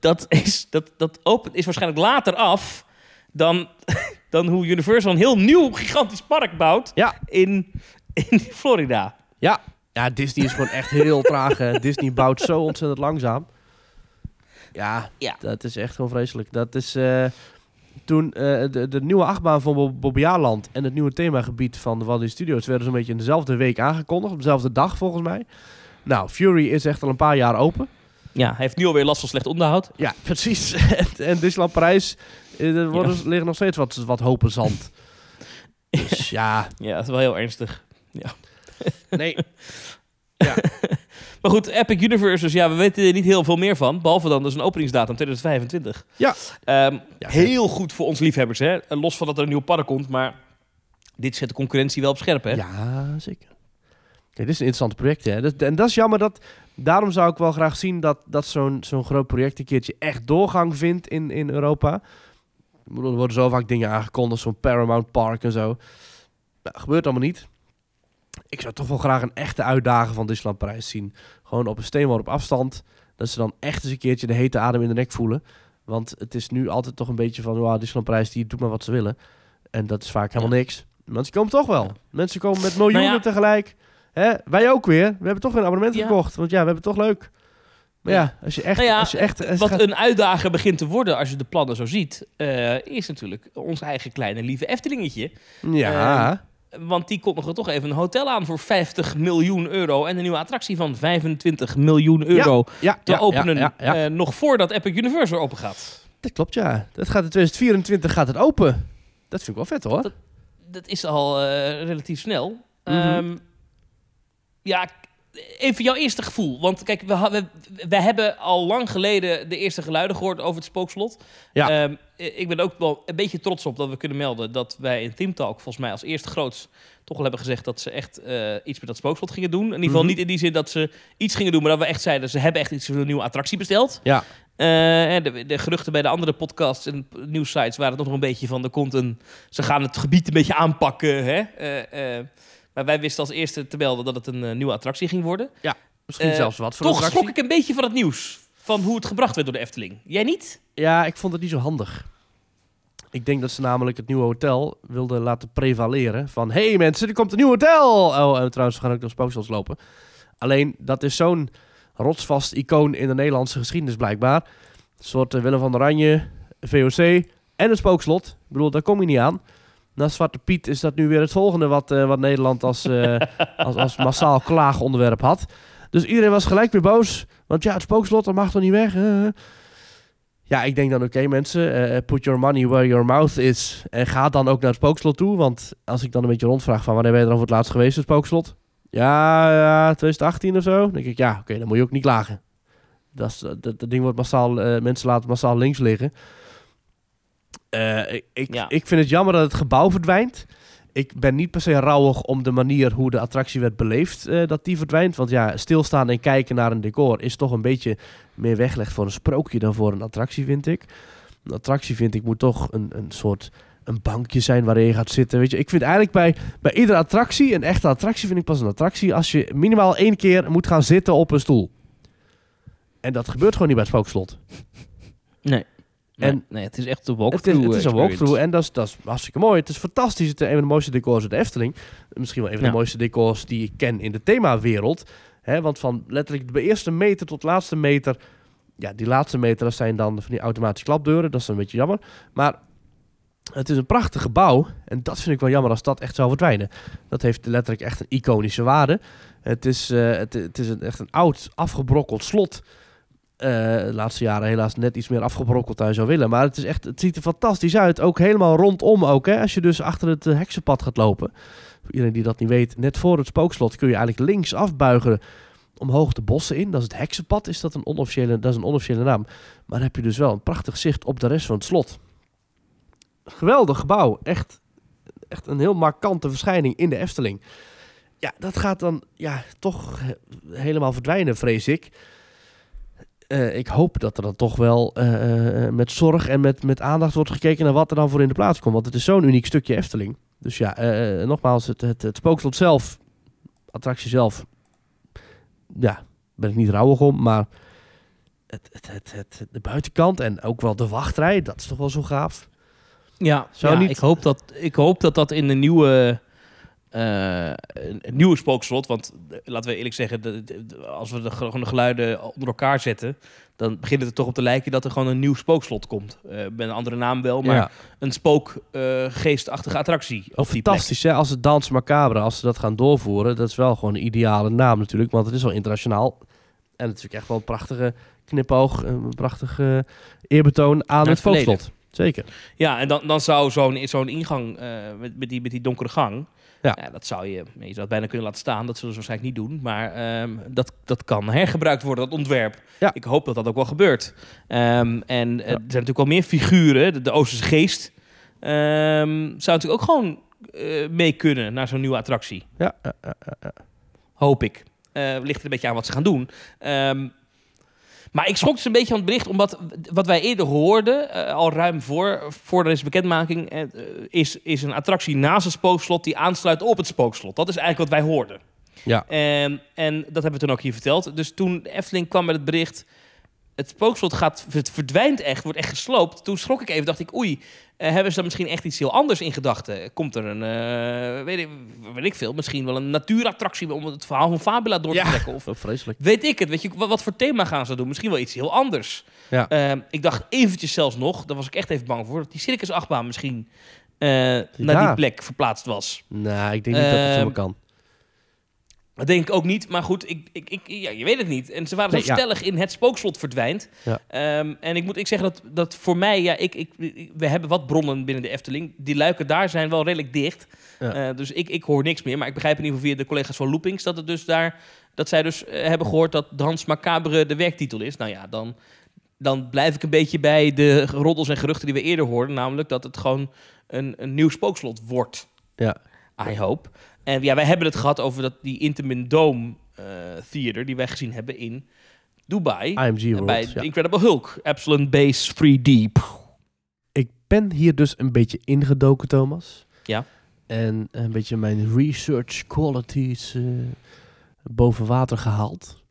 S2: Dat is, dat, dat opent, is waarschijnlijk later af dan, dan hoe Universal een heel nieuw gigantisch park bouwt
S1: Ja.
S2: in, in Florida.
S1: Ja. Ja, Disney is gewoon echt heel traag. hè. Disney bouwt zo ontzettend langzaam. Ja,
S2: Ja.
S1: dat is echt gewoon vreselijk. Dat is eh, toen eh, de, de nieuwe achtbaan van Bob- Bobbejaarland en het nieuwe themagebied van de Walt Disney Studios werden zo'n beetje in dezelfde week aangekondigd. Op dezelfde dag volgens mij. Nou, Fury is echt al een paar jaar open.
S2: Ja, hij heeft nu alweer last van slecht onderhoud.
S1: Ja, precies. en, en Disneyland Parijs, er worden, liggen nog steeds wat, wat hopen zand. Dus ja,
S2: Ja, dat is wel heel ernstig.
S1: nee.
S2: Maar goed, Epic Universe, dus ja, we weten er niet heel veel meer van. Behalve dan dus een openingsdatum 2025.
S1: Ja.
S2: Ehm,
S1: Ja,
S2: heel goed voor ons liefhebbers, hè. Los van dat er een nieuw park komt, maar dit zet de concurrentie wel op scherp, hè.
S1: Ja, zeker. Kijk, dit is een interessant project, hè. Dat, en dat is jammer dat... Daarom zou ik wel graag zien dat, dat zo'n zo'n groot project een keertje echt doorgang vindt in, in Europa. Ik bedoel, er worden zo vaak dingen aangekondigd, zo'n Paramount Park en zo. Nou, gebeurt allemaal niet. Ik zou toch wel graag een echte uitdaging van Disneyland Parijs zien. Gewoon op een steenworp afstand. Dat ze dan echt eens een keertje de hete adem in de nek voelen. Want het is nu altijd toch een beetje van... Wow, Disneyland Parijs, die doet maar wat ze willen. En dat is vaak helemaal niks. Mensen komen toch wel.
S2: Ja.
S1: Mensen komen met miljoenen
S2: Nou ja. tegelijk.
S1: Hè? Wij ook weer. We hebben toch weer een abonnement gekocht. Want ja, we hebben het toch leuk. Maar ja, als je echt...
S2: Nou ja,
S1: als je echt als
S2: Wat
S1: gaat-
S2: een uitdager begint te worden als je de plannen zo ziet, eh, is natuurlijk ons eigen kleine lieve Eftelingetje.
S1: ja,
S2: Want die komt nog toch even een hotel aan voor 50 miljoen euro en een nieuwe attractie van 25 miljoen euro
S1: ja,
S2: te
S1: ja,
S2: openen. Eh, nog voordat Epic Universe er open gaat.
S1: dat klopt, ja. Dat gaat in 2024 gaat het open. Dat vind ik wel vet, hoor.
S2: Dat- Dat is al eh, relatief snel.
S1: Mhm.
S2: Ehm, ja, even jouw eerste gevoel. Want kijk, we, we, we hebben al lang geleden de eerste geluiden gehoord over het spookslot.
S1: Ja.
S2: Ehm, ik ben ook wel een beetje trots op dat we kunnen melden dat wij in Team Talk volgens mij als eerste groots toch wel hebben gezegd dat ze echt eh, iets met dat spookslot gingen doen. In ieder geval
S1: Mhm.
S2: niet in die zin dat ze iets gingen doen, maar dat we echt zeiden ze hebben echt iets voor een nieuwe attractie besteld.
S1: Ja.
S2: Eh, en de, de geruchten bij de andere podcasts en nieuwsites waren toch nog een beetje van er komt een ze gaan het gebied een beetje aanpakken. Hè? Eh, eh, maar wij wisten als eerste te melden dat het een eh, nieuwe attractie ging worden.
S1: Misschien
S2: Eh,
S1: zelfs wat voor
S2: Toch schrok ik een beetje van het nieuws. Van hoe het gebracht werd door de Efteling. Jij niet?
S1: Ja, ik vond het niet zo handig. Ik denk dat ze namelijk het nieuwe hotel wilden laten prevaleren. Van, hé hey mensen, er komt een nieuw hotel! Oh, en trouwens, we gaan ook nog spooksels lopen. Alleen, dat is zo'n rotsvast icoon in de Nederlandse geschiedenis blijkbaar. Een soort eh, Willem van Oranje, VOC en een spookslot. Ik bedoel, daar kom je niet aan. Na Zwarte Piet is dat nu weer het volgende wat, eh, wat Nederland als, eh, als, als massaal klaagonderwerp had. Dus iedereen was gelijk weer boos. Want ja, het spookslot, dat mag toch niet weg? Ja, ik denk dan, oké mensen, eh, put your money where your mouth is. En ga dan ook naar het spookslot toe. Want als ik dan een beetje rondvraag van wanneer ben je er dan voor het laatst geweest, het spookslot? Ja, ja 2018 of zo. Dan denk ik, ja, oké, dan moet je ook niet klagen. Dat, is, dat, dat ding wordt massaal, mensen laten massaal links liggen. Eh, ik, ik,
S2: Ja.
S1: ik vind het jammer dat het gebouw verdwijnt. Ik ben niet per se rouwig om de manier hoe de attractie werd beleefd, eh, dat die verdwijnt. Want ja, stilstaan en kijken naar een decor is toch een beetje meer weggelegd voor een sprookje dan voor een attractie, vind ik. Een attractie, vind ik, moet toch een, een soort een bankje zijn waarin je gaat zitten. Weet je, ik vind eigenlijk bij, bij iedere attractie, een echte attractie vind ik pas een attractie als je minimaal één keer moet gaan zitten op een stoel. En dat gebeurt gewoon niet bij het spookslot.
S2: Nee.
S1: En-
S2: En, nee, het is echt een
S1: Het is,
S2: walkthrough
S1: het is een
S2: experience.
S1: walkthrough en dat is, dat is hartstikke mooi. Het is fantastisch. Het is een van de mooiste decors uit de Efteling. Misschien wel een van
S2: Ja.
S1: de mooiste decors die ik ken in de themawereld. Hè, want van letterlijk de eerste meter tot de laatste meter... Ja, die laatste meter dat zijn dan van die automatische klapdeuren. Dat is een beetje jammer. Maar het is een prachtig gebouw. En dat vind ik wel jammer als dat echt zou verdwijnen. Dat heeft letterlijk echt een iconische waarde. Het is, eh, het, het is een, echt een oud, afgebrokkeld slot. Eh, de laatste jaren helaas net iets meer afgebrokkeld je zou willen. Maar het, is echt, het ziet er fantastisch uit. Ook helemaal rondom ook. Hè? Als je dus achter het eh, heksenpad gaat lopen. Voor iedereen die dat niet weet. Net voor het spookslot kun je eigenlijk links afbuigen. Omhoog de bossen in. Dat is het heksenpad. Is dat, een onofficiële, dat is een onofficiële naam. Maar dan heb je dus wel een prachtig zicht op de rest van het slot. Geweldig gebouw. Echt, echt een heel markante verschijning in de Efteling. Ja, dat gaat dan ja, toch helemaal verdwijnen, vrees ik. Eh, ik hoop dat er dan toch wel eh, eh, met zorg en met, met aandacht wordt gekeken naar wat er dan voor in de plaats komt. Want het is zo'n uniek stukje Efteling. Dus ja, nogmaals, het, het, het spookslot zelf, attractie zelf, ja, ben ik niet rouwig om. Maar het, het, het, het, de buitenkant en ook wel de wachtrij, dat is toch wel zo gaaf.
S2: Ja,
S1: Zou
S2: ja
S1: niet-
S2: ik, hoop dat, ik hoop dat dat in de nieuwe, eh, een nieuwe spookslot... Want eh, laten we eerlijk zeggen, de- de- de- als we de, gewoon de geluiden onder elkaar zetten... dan begint het er toch op te lijken dat er gewoon een nieuw spookslot komt. Eh met een andere naam wel, maar
S1: ja.
S2: een spookgeestachtige attractie plek.
S1: Fantastisch, hè? Als het Dans Macabre, als ze dat gaan doorvoeren, dat is wel gewoon een ideale naam natuurlijk, want het is wel internationaal. En het is ook echt wel een prachtige knipoog, een prachtige eerbetoon aan
S2: Naar
S1: het spookslot. Zeker.
S2: Ja, en dan, dan zou zo'n zo'n ingang met, met, die, met die donkere gang...
S1: Ja.
S2: dat zou je, je zou het bijna kunnen laten staan. Dat zullen ze waarschijnlijk niet doen. Maar ehm, dat, dat kan hergebruikt worden, dat ontwerp.
S1: Ja.
S2: Ik hoop dat dat ook wel gebeurt. Ehm, en
S1: Ja.
S2: er zijn natuurlijk wel meer figuren. De, de Oosterse geest ehm, zou natuurlijk ook gewoon eh, mee kunnen naar zo'n nieuwe attractie.
S1: Ja.
S2: Hoop ik. Eh ligt er een beetje aan wat ze gaan doen. Ehm, Maar ik schrok dus een beetje van het bericht, omdat wat wij eerder hoorden, eh, al ruim voor, voor deze bekendmaking, eh, is, is een attractie naast het spookslot die aansluit op het spookslot. Dat is eigenlijk wat wij hoorden.
S1: Ja.
S2: En, en dat hebben we toen ook hier verteld. Dus toen Efteling kwam met het bericht, het spookslot gaat, het verdwijnt echt, wordt echt gesloopt. Toen schrok ik even, dacht ik, oei, eh, hebben ze dan misschien echt iets heel anders in gedachten? Komt er een, eh, weet, ik, weet ik veel, misschien wel een natuurattractie om het verhaal van Fabula door te
S1: Ja.
S2: trekken? Of
S1: Oh, vreselijk.
S2: weet ik het, weet je, wat, wat voor thema gaan ze doen? Misschien wel iets heel anders.
S1: Ja.
S2: Ehm, ik dacht eventjes zelfs nog, daar was ik echt even bang voor, dat die circusachtbaan misschien eh, naar die plek verplaatst was.
S1: Nou, ik denk niet dat het zo
S2: Ehm,
S1: kan.
S2: Dat denk ik ook niet, maar goed, ik, ik, ik, ja, je weet het niet. En ze waren
S1: Nee,
S2: zo
S1: ja.
S2: stellig in het spookslot verdwijnt.
S1: Ja.
S2: Ehm, en ik moet ik zeggen dat, dat voor mij, ja, ik, ik, we hebben wat bronnen binnen de Efteling. Die luiken daar zijn wel redelijk dicht. Eh, dus ik, ik hoor niks meer. Maar ik begrijp in ieder geval via de collega's van Loopings dat het dus daar, dat zij dus eh, hebben gehoord dat Dans Macabre de werktitel is. Nou ja, dan, dan blijf ik een beetje bij de roddels en geruchten die we eerder hoorden. Namelijk dat het gewoon een, een nieuw spookslot wordt.
S1: Ja.
S2: I hope. En ja, wij hebben het gehad over dat, die Intamin Dome eh, Theater die wij gezien hebben in Dubai.
S1: IMG World.
S2: bij
S1: ja.
S2: Incredible Hulk. Epsilon Base 3D.
S1: Ik ben hier dus een beetje ingedoken, Thomas.
S2: Ja.
S1: En een beetje mijn research qualities eh, boven water gehaald.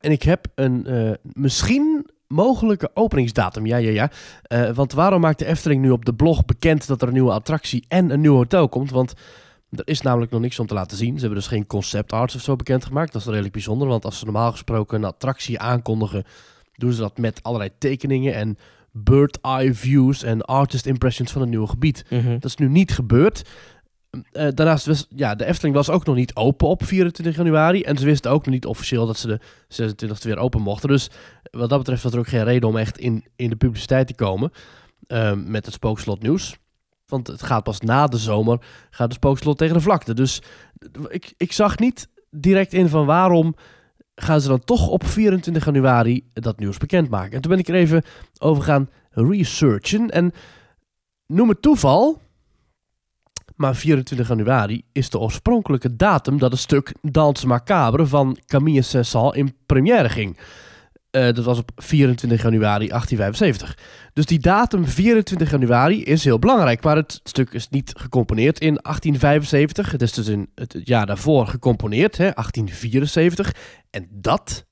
S1: En ik heb een eh, misschien mogelijke openingsdatum. Ja, ja, ja. Want waarom maakt de Efteling nu op de blog bekend dat er een nieuwe attractie en een nieuw hotel komt? Want er is namelijk nog niks om te laten zien. Ze hebben dus geen concept arts of zo bekendgemaakt. Dat is redelijk bijzonder, want als ze normaal gesproken een attractie aankondigen, doen ze dat met allerlei tekeningen en bird eye views en artist impressions van het nieuwe gebied. Dat is nu niet gebeurd. Eh, daarnaast was ja, de Efteling was ook nog niet open op 24 januari. En ze wisten ook nog niet officieel dat ze de 26e weer open mochten. Dus wat dat betreft was er ook geen reden om echt in, in de publiciteit te komen eh, met het spookslot nieuws. Want het gaat pas na de zomer, gaat de spookslot tegen de vlakte. Dus ik, ik zag niet direct in van waarom gaan ze dan toch op 24 januari dat nieuws bekendmaken. En toen ben ik er even over gaan researchen. En noem het toeval, maar 24 januari is de oorspronkelijke datum dat het stuk Dans Macabre van Camille Saint-Saëns in première ging. Eh, dat was op 24 januari 1875. Dus die datum 24 januari is heel belangrijk. Maar het stuk is niet gecomponeerd in 1875. Het is dus in het jaar daarvoor gecomponeerd, hè, 1874. En dat,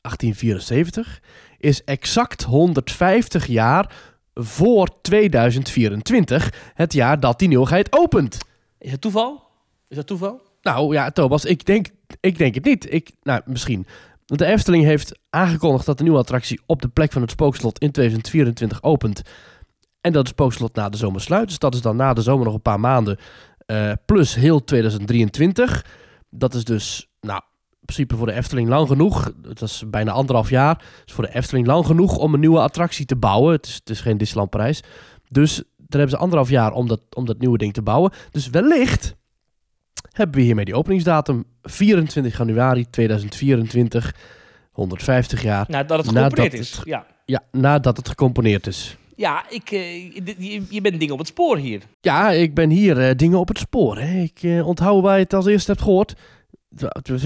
S1: 1874, is exact 150 jaar voor 2024. Het jaar dat die nieuwigheid opent.
S2: Is dat toeval? Is dat toeval?
S1: Nou ja, Thomas, ik denk, ik denk het niet. Ik, nou, misschien. De Efteling heeft aangekondigd dat de nieuwe attractie op de plek van het spookslot in 2024 opent. En dat het spookslot na de zomer sluit. Dus dat is dan na de zomer nog een paar maanden. eh, plus heel 2023. Dat is dus, nou, in principe voor de Efteling lang genoeg. Het is bijna anderhalf jaar. Dus voor de Efteling lang genoeg om een nieuwe attractie te bouwen. Het is, het is geen Disneyland Parijs. Dus daar hebben ze anderhalf jaar om dat, om dat nieuwe ding te bouwen. Dus wellicht hebben we hiermee die openingsdatum 24 januari 2024. 150 jaar.
S2: Nou, dat het
S1: Nadat
S2: gecomponeerd is.
S1: het-
S2: Ja,
S1: Ja, nadat het gecomponeerd is.
S2: ja ik, eh, je, je bent dingen op het spoor hier.
S1: Ja, ik ben hier eh, dingen op het spoor. Hè. Ik eh, onthoud waar je het als eerste hebt gehoord.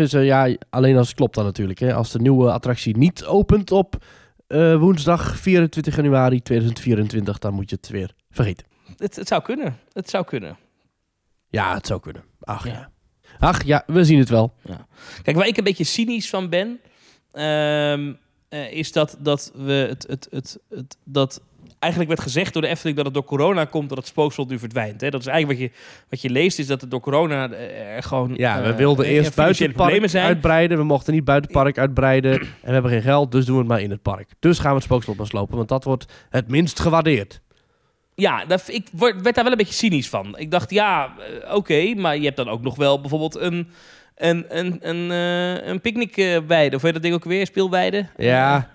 S1: Ja, alleen als het klopt dan natuurlijk. Hè. Als de nieuwe attractie niet opent op woensdag 24 januari 2024, dan moet je het weer vergeten.
S2: Het, het zou kunnen. Het zou kunnen.
S1: Ja, het zou kunnen. Ach ja.
S2: Ja.
S1: Ach ja, we zien het wel.
S2: Kijk, waar ik een beetje cynisch van ben, ehm, eh, is dat, dat we het, het, het, het, dat eigenlijk werd gezegd door de Efteling dat het door corona komt dat het spookslot nu verdwijnt. Hè? Dat is eigenlijk wat je, wat je leest, is dat het door corona eh, er gewoon
S1: Ja, we
S2: eh,
S1: wilden eerst buiten het park
S2: zijn.
S1: uitbreiden. We mochten niet buiten het park uitbreiden. En we hebben geen geld, dus doen we het maar in het park. Dus gaan we het spookslot maar slopen, want dat wordt het minst gewaardeerd.
S2: Ja, dat, ik werd daar wel een beetje cynisch van. Ik dacht, ja, eh, oké, maar je hebt dan ook nog wel bijvoorbeeld een, een, een, een, eh, een picknickweide. Of weet je dat ding ook weer? Speelweide?
S1: Ja.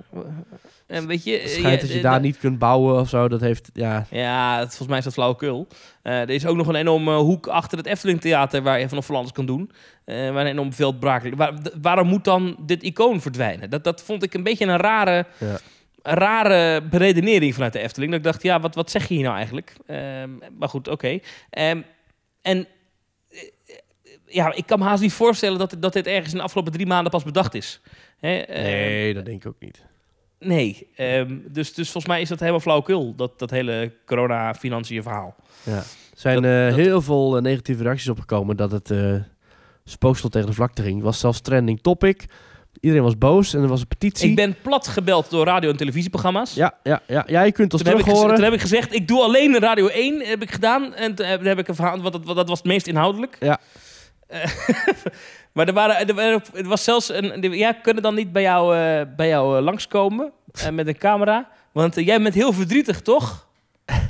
S2: En weet je...
S1: Het
S2: eh,
S1: schijnt dat je daar niet kunt bouwen of zo. Dat heeft, ja...
S2: Ja, het, volgens mij is dat flauwekul. Eh er is ook nog een enorme hoek achter het Efteling Theater waar je van alles kan doen. Eh, waar een enorm veld braak. Waar, waarom moet dan dit icoon verdwijnen? Dat, dat vond ik een beetje een rare,
S1: Ja.
S2: Rare beredenering vanuit de Efteling. Dat ik dacht, ja, wat, wat zeg je hier nou eigenlijk? Ehm, maar goed, oké. Ehm, en eh, ja, ik kan me haast niet voorstellen dat, dat dit ergens in de afgelopen drie maanden pas bedacht is. Ehm,
S1: Nee, dat denk ik ook niet.
S2: Nee, dus, dus volgens mij is dat helemaal flauwekul, dat, dat hele corona-financiën verhaal.
S1: Ja. Er zijn
S2: Dat-
S1: eh,
S2: dat-
S1: heel veel eh, negatieve reacties opgekomen dat het spooksel tegen de vlakte ging. Was zelfs trending topic. Iedereen was boos en er was een petitie.
S2: Ik ben plat gebeld door radio- en televisieprogramma's.
S1: Ja, ja, ja, ja, je kunt ons
S2: Toen heb, ik
S1: terug horen.
S2: toen heb ik gezegd, ik doe alleen Radio 1, heb ik gedaan. En toen heb, heb ik een verhaal, want dat, want dat was het meest inhoudelijk.
S1: Ja.
S2: Eh, maar er, waren, er, er was zelfs een... Ja, kunnen dan niet bij jou, eh, bij jou eh, langskomen eh, met een camera? Want eh, jij bent heel verdrietig, toch?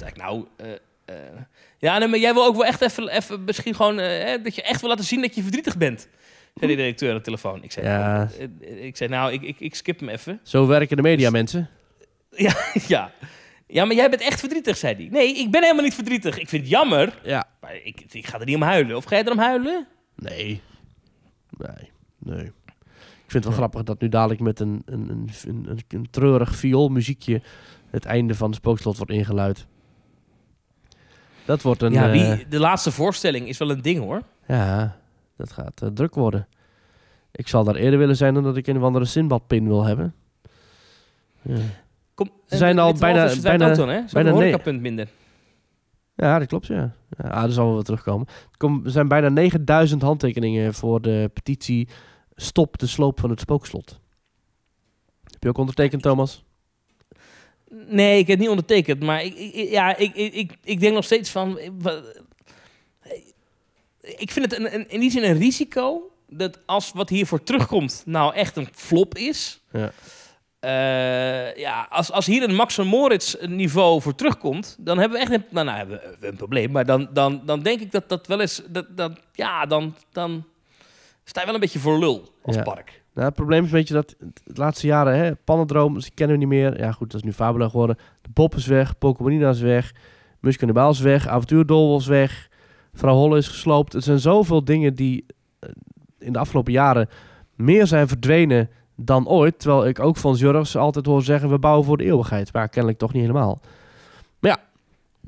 S2: Ik, nou... eh, eh, ja, nee, maar jij wil ook wel echt even, even misschien gewoon... eh, dat je echt wil laten zien dat je verdrietig bent. Zei directeur aan de telefoon. Ik zei,
S1: Ja.
S2: eh, ik, zei, nou ik, ik, ik skip hem even.
S1: Zo werken de media, mensen.
S2: Ja, ja. Ja, maar jij bent echt verdrietig, zei hij. Nee, ik ben helemaal niet verdrietig. Ik vind het jammer,
S1: Ja.
S2: maar ik, ik ga er niet om huilen. Of ga je erom huilen?
S1: Nee. Nee. Nee. Ik vind het wel grappig dat nu dadelijk met een, een, een, een, een, treurig vioolmuziekje het einde van de spookslot wordt ingeluid. Dat wordt een...
S2: ja,
S1: eh,
S2: wie, de laatste voorstelling is wel een ding, hoor.
S1: Ja, dat gaat eh, druk worden. Ik zal daar eerder willen zijn dan dat ik een of andere Sinbad-pin wil hebben. Ja.
S2: Kom,
S1: Ze zijn
S2: eh,
S1: al bijna- bijna-
S2: ook dan, hè? Zo'n
S1: bijna nee.
S2: horecapunt minder.
S1: Ja, dat klopt, ja. ja ah, dat zal wel weer terugkomen. Er kom- er zijn bijna 9000 handtekeningen voor de petitie Stop de sloop van het spookslot. Heb je ook ondertekend, Thomas?
S2: Nee, ik heb niet ondertekend. Maar ik, ik- ja, ik, ik, ik denk nog steeds van... Ik vind het een, een, in die zin een risico... dat als wat hiervoor terugkomt nou echt een flop is...
S1: Ja.
S2: Eh, ja, als, als hier een Max van Moritz niveau voor terugkomt, dan hebben we echt een, nou, nou, hebben we een probleem. Maar dan, dan, dan denk ik dat dat wel eens, dat, dat, ja, dan, dan sta je wel een beetje voor lul als
S1: Ja.
S2: park.
S1: Nou, het probleem is een beetje dat de laatste jaren, hè, Pannendroom, die kennen we niet meer. Ja, goed, dat is nu Fabula geworden. De Bob is weg, Pokémonina is weg, Muscanibaal is weg, Avontuurdol is weg, Vrouw Holle is gesloopt. Het zijn zoveel dingen die eh, in de afgelopen jaren meer zijn verdwenen dan ooit. Terwijl ik ook van Jurgens altijd hoor zeggen, we bouwen voor de eeuwigheid. Maar kennelijk toch niet helemaal. Maar ja,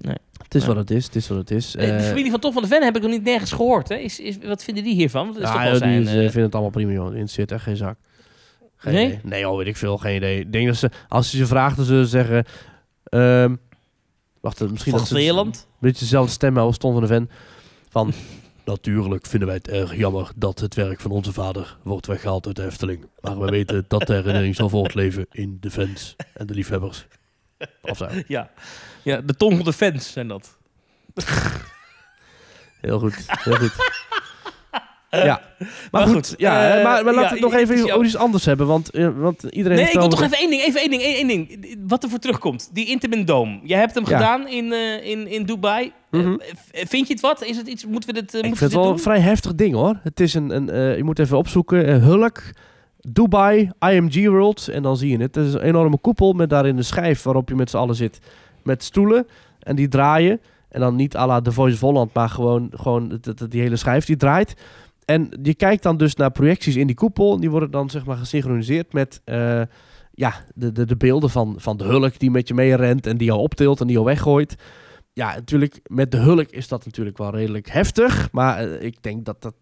S2: Nee.
S1: het is wat het is, het is wat het is.
S2: Eh, de
S1: Eh,
S2: familie van Tom van de Ven heb ik nog niet nergens gehoord. Hè? Is, is, wat vinden die hiervan? Dat is
S1: Ja,
S2: toch wel
S1: joh, die
S2: zijn,
S1: eh, vinden het allemaal prima, joh. In zit echt geen zak. Geen
S2: Nee?
S1: idee. Nee, al weet ik veel. Geen idee. Ik denk dat ze, als je ze vraagt, dan zullen ze zeggen... ehm, wacht, misschien
S2: van
S1: dat ze
S2: Zeeland?
S1: een beetje dezelfde stem als Tom van de Ven. Van, natuurlijk vinden wij het erg jammer dat het werk van onze vader wordt weggehaald uit de Efteling. Maar we weten dat de herinnering zal voortleven in de fans en de liefhebbers.
S2: Ja. ja, de tong van de fans zijn dat.
S1: Heel goed, heel goed. Ja, maar,
S2: Maar
S1: goed,
S2: goed,
S1: ja,
S2: eh,
S1: maar, maar laten
S2: ja,
S1: we het nog even
S2: jou-
S1: iets anders hebben, want, eh, want iedereen
S2: Nee, ik wil toch even één ding, even één ding, één, één ding. Wat er voor terugkomt. Die Intamin Dome. Jij hebt hem
S1: Ja.
S2: gedaan in, eh, in, in Dubai. Eh,
S1: Mhm.
S2: v- vind je het wat? Is het iets, moeten we dit, eh,
S1: Ik vind het wel
S2: doen?
S1: een vrij heftig ding hoor. Het is een, een eh, je moet even opzoeken, eh, Hulk, Dubai, IMG World en dan zie je het. Het is een enorme koepel met daarin een schijf waarop je met z'n allen zit met stoelen en die draaien. En dan niet à la The Voice of Holland, maar gewoon, gewoon het- het- die hele schijf die draait. En je kijkt dan dus naar projecties in die koepel. Die worden dan zeg maar gesynchroniseerd met eh, ja, de, de, de beelden van, van de hulk die met je mee rent en die jou optilt en die jou weggooit. Ja, natuurlijk, met de hulk is dat natuurlijk wel redelijk heftig. Maar eh, ik denk dat dat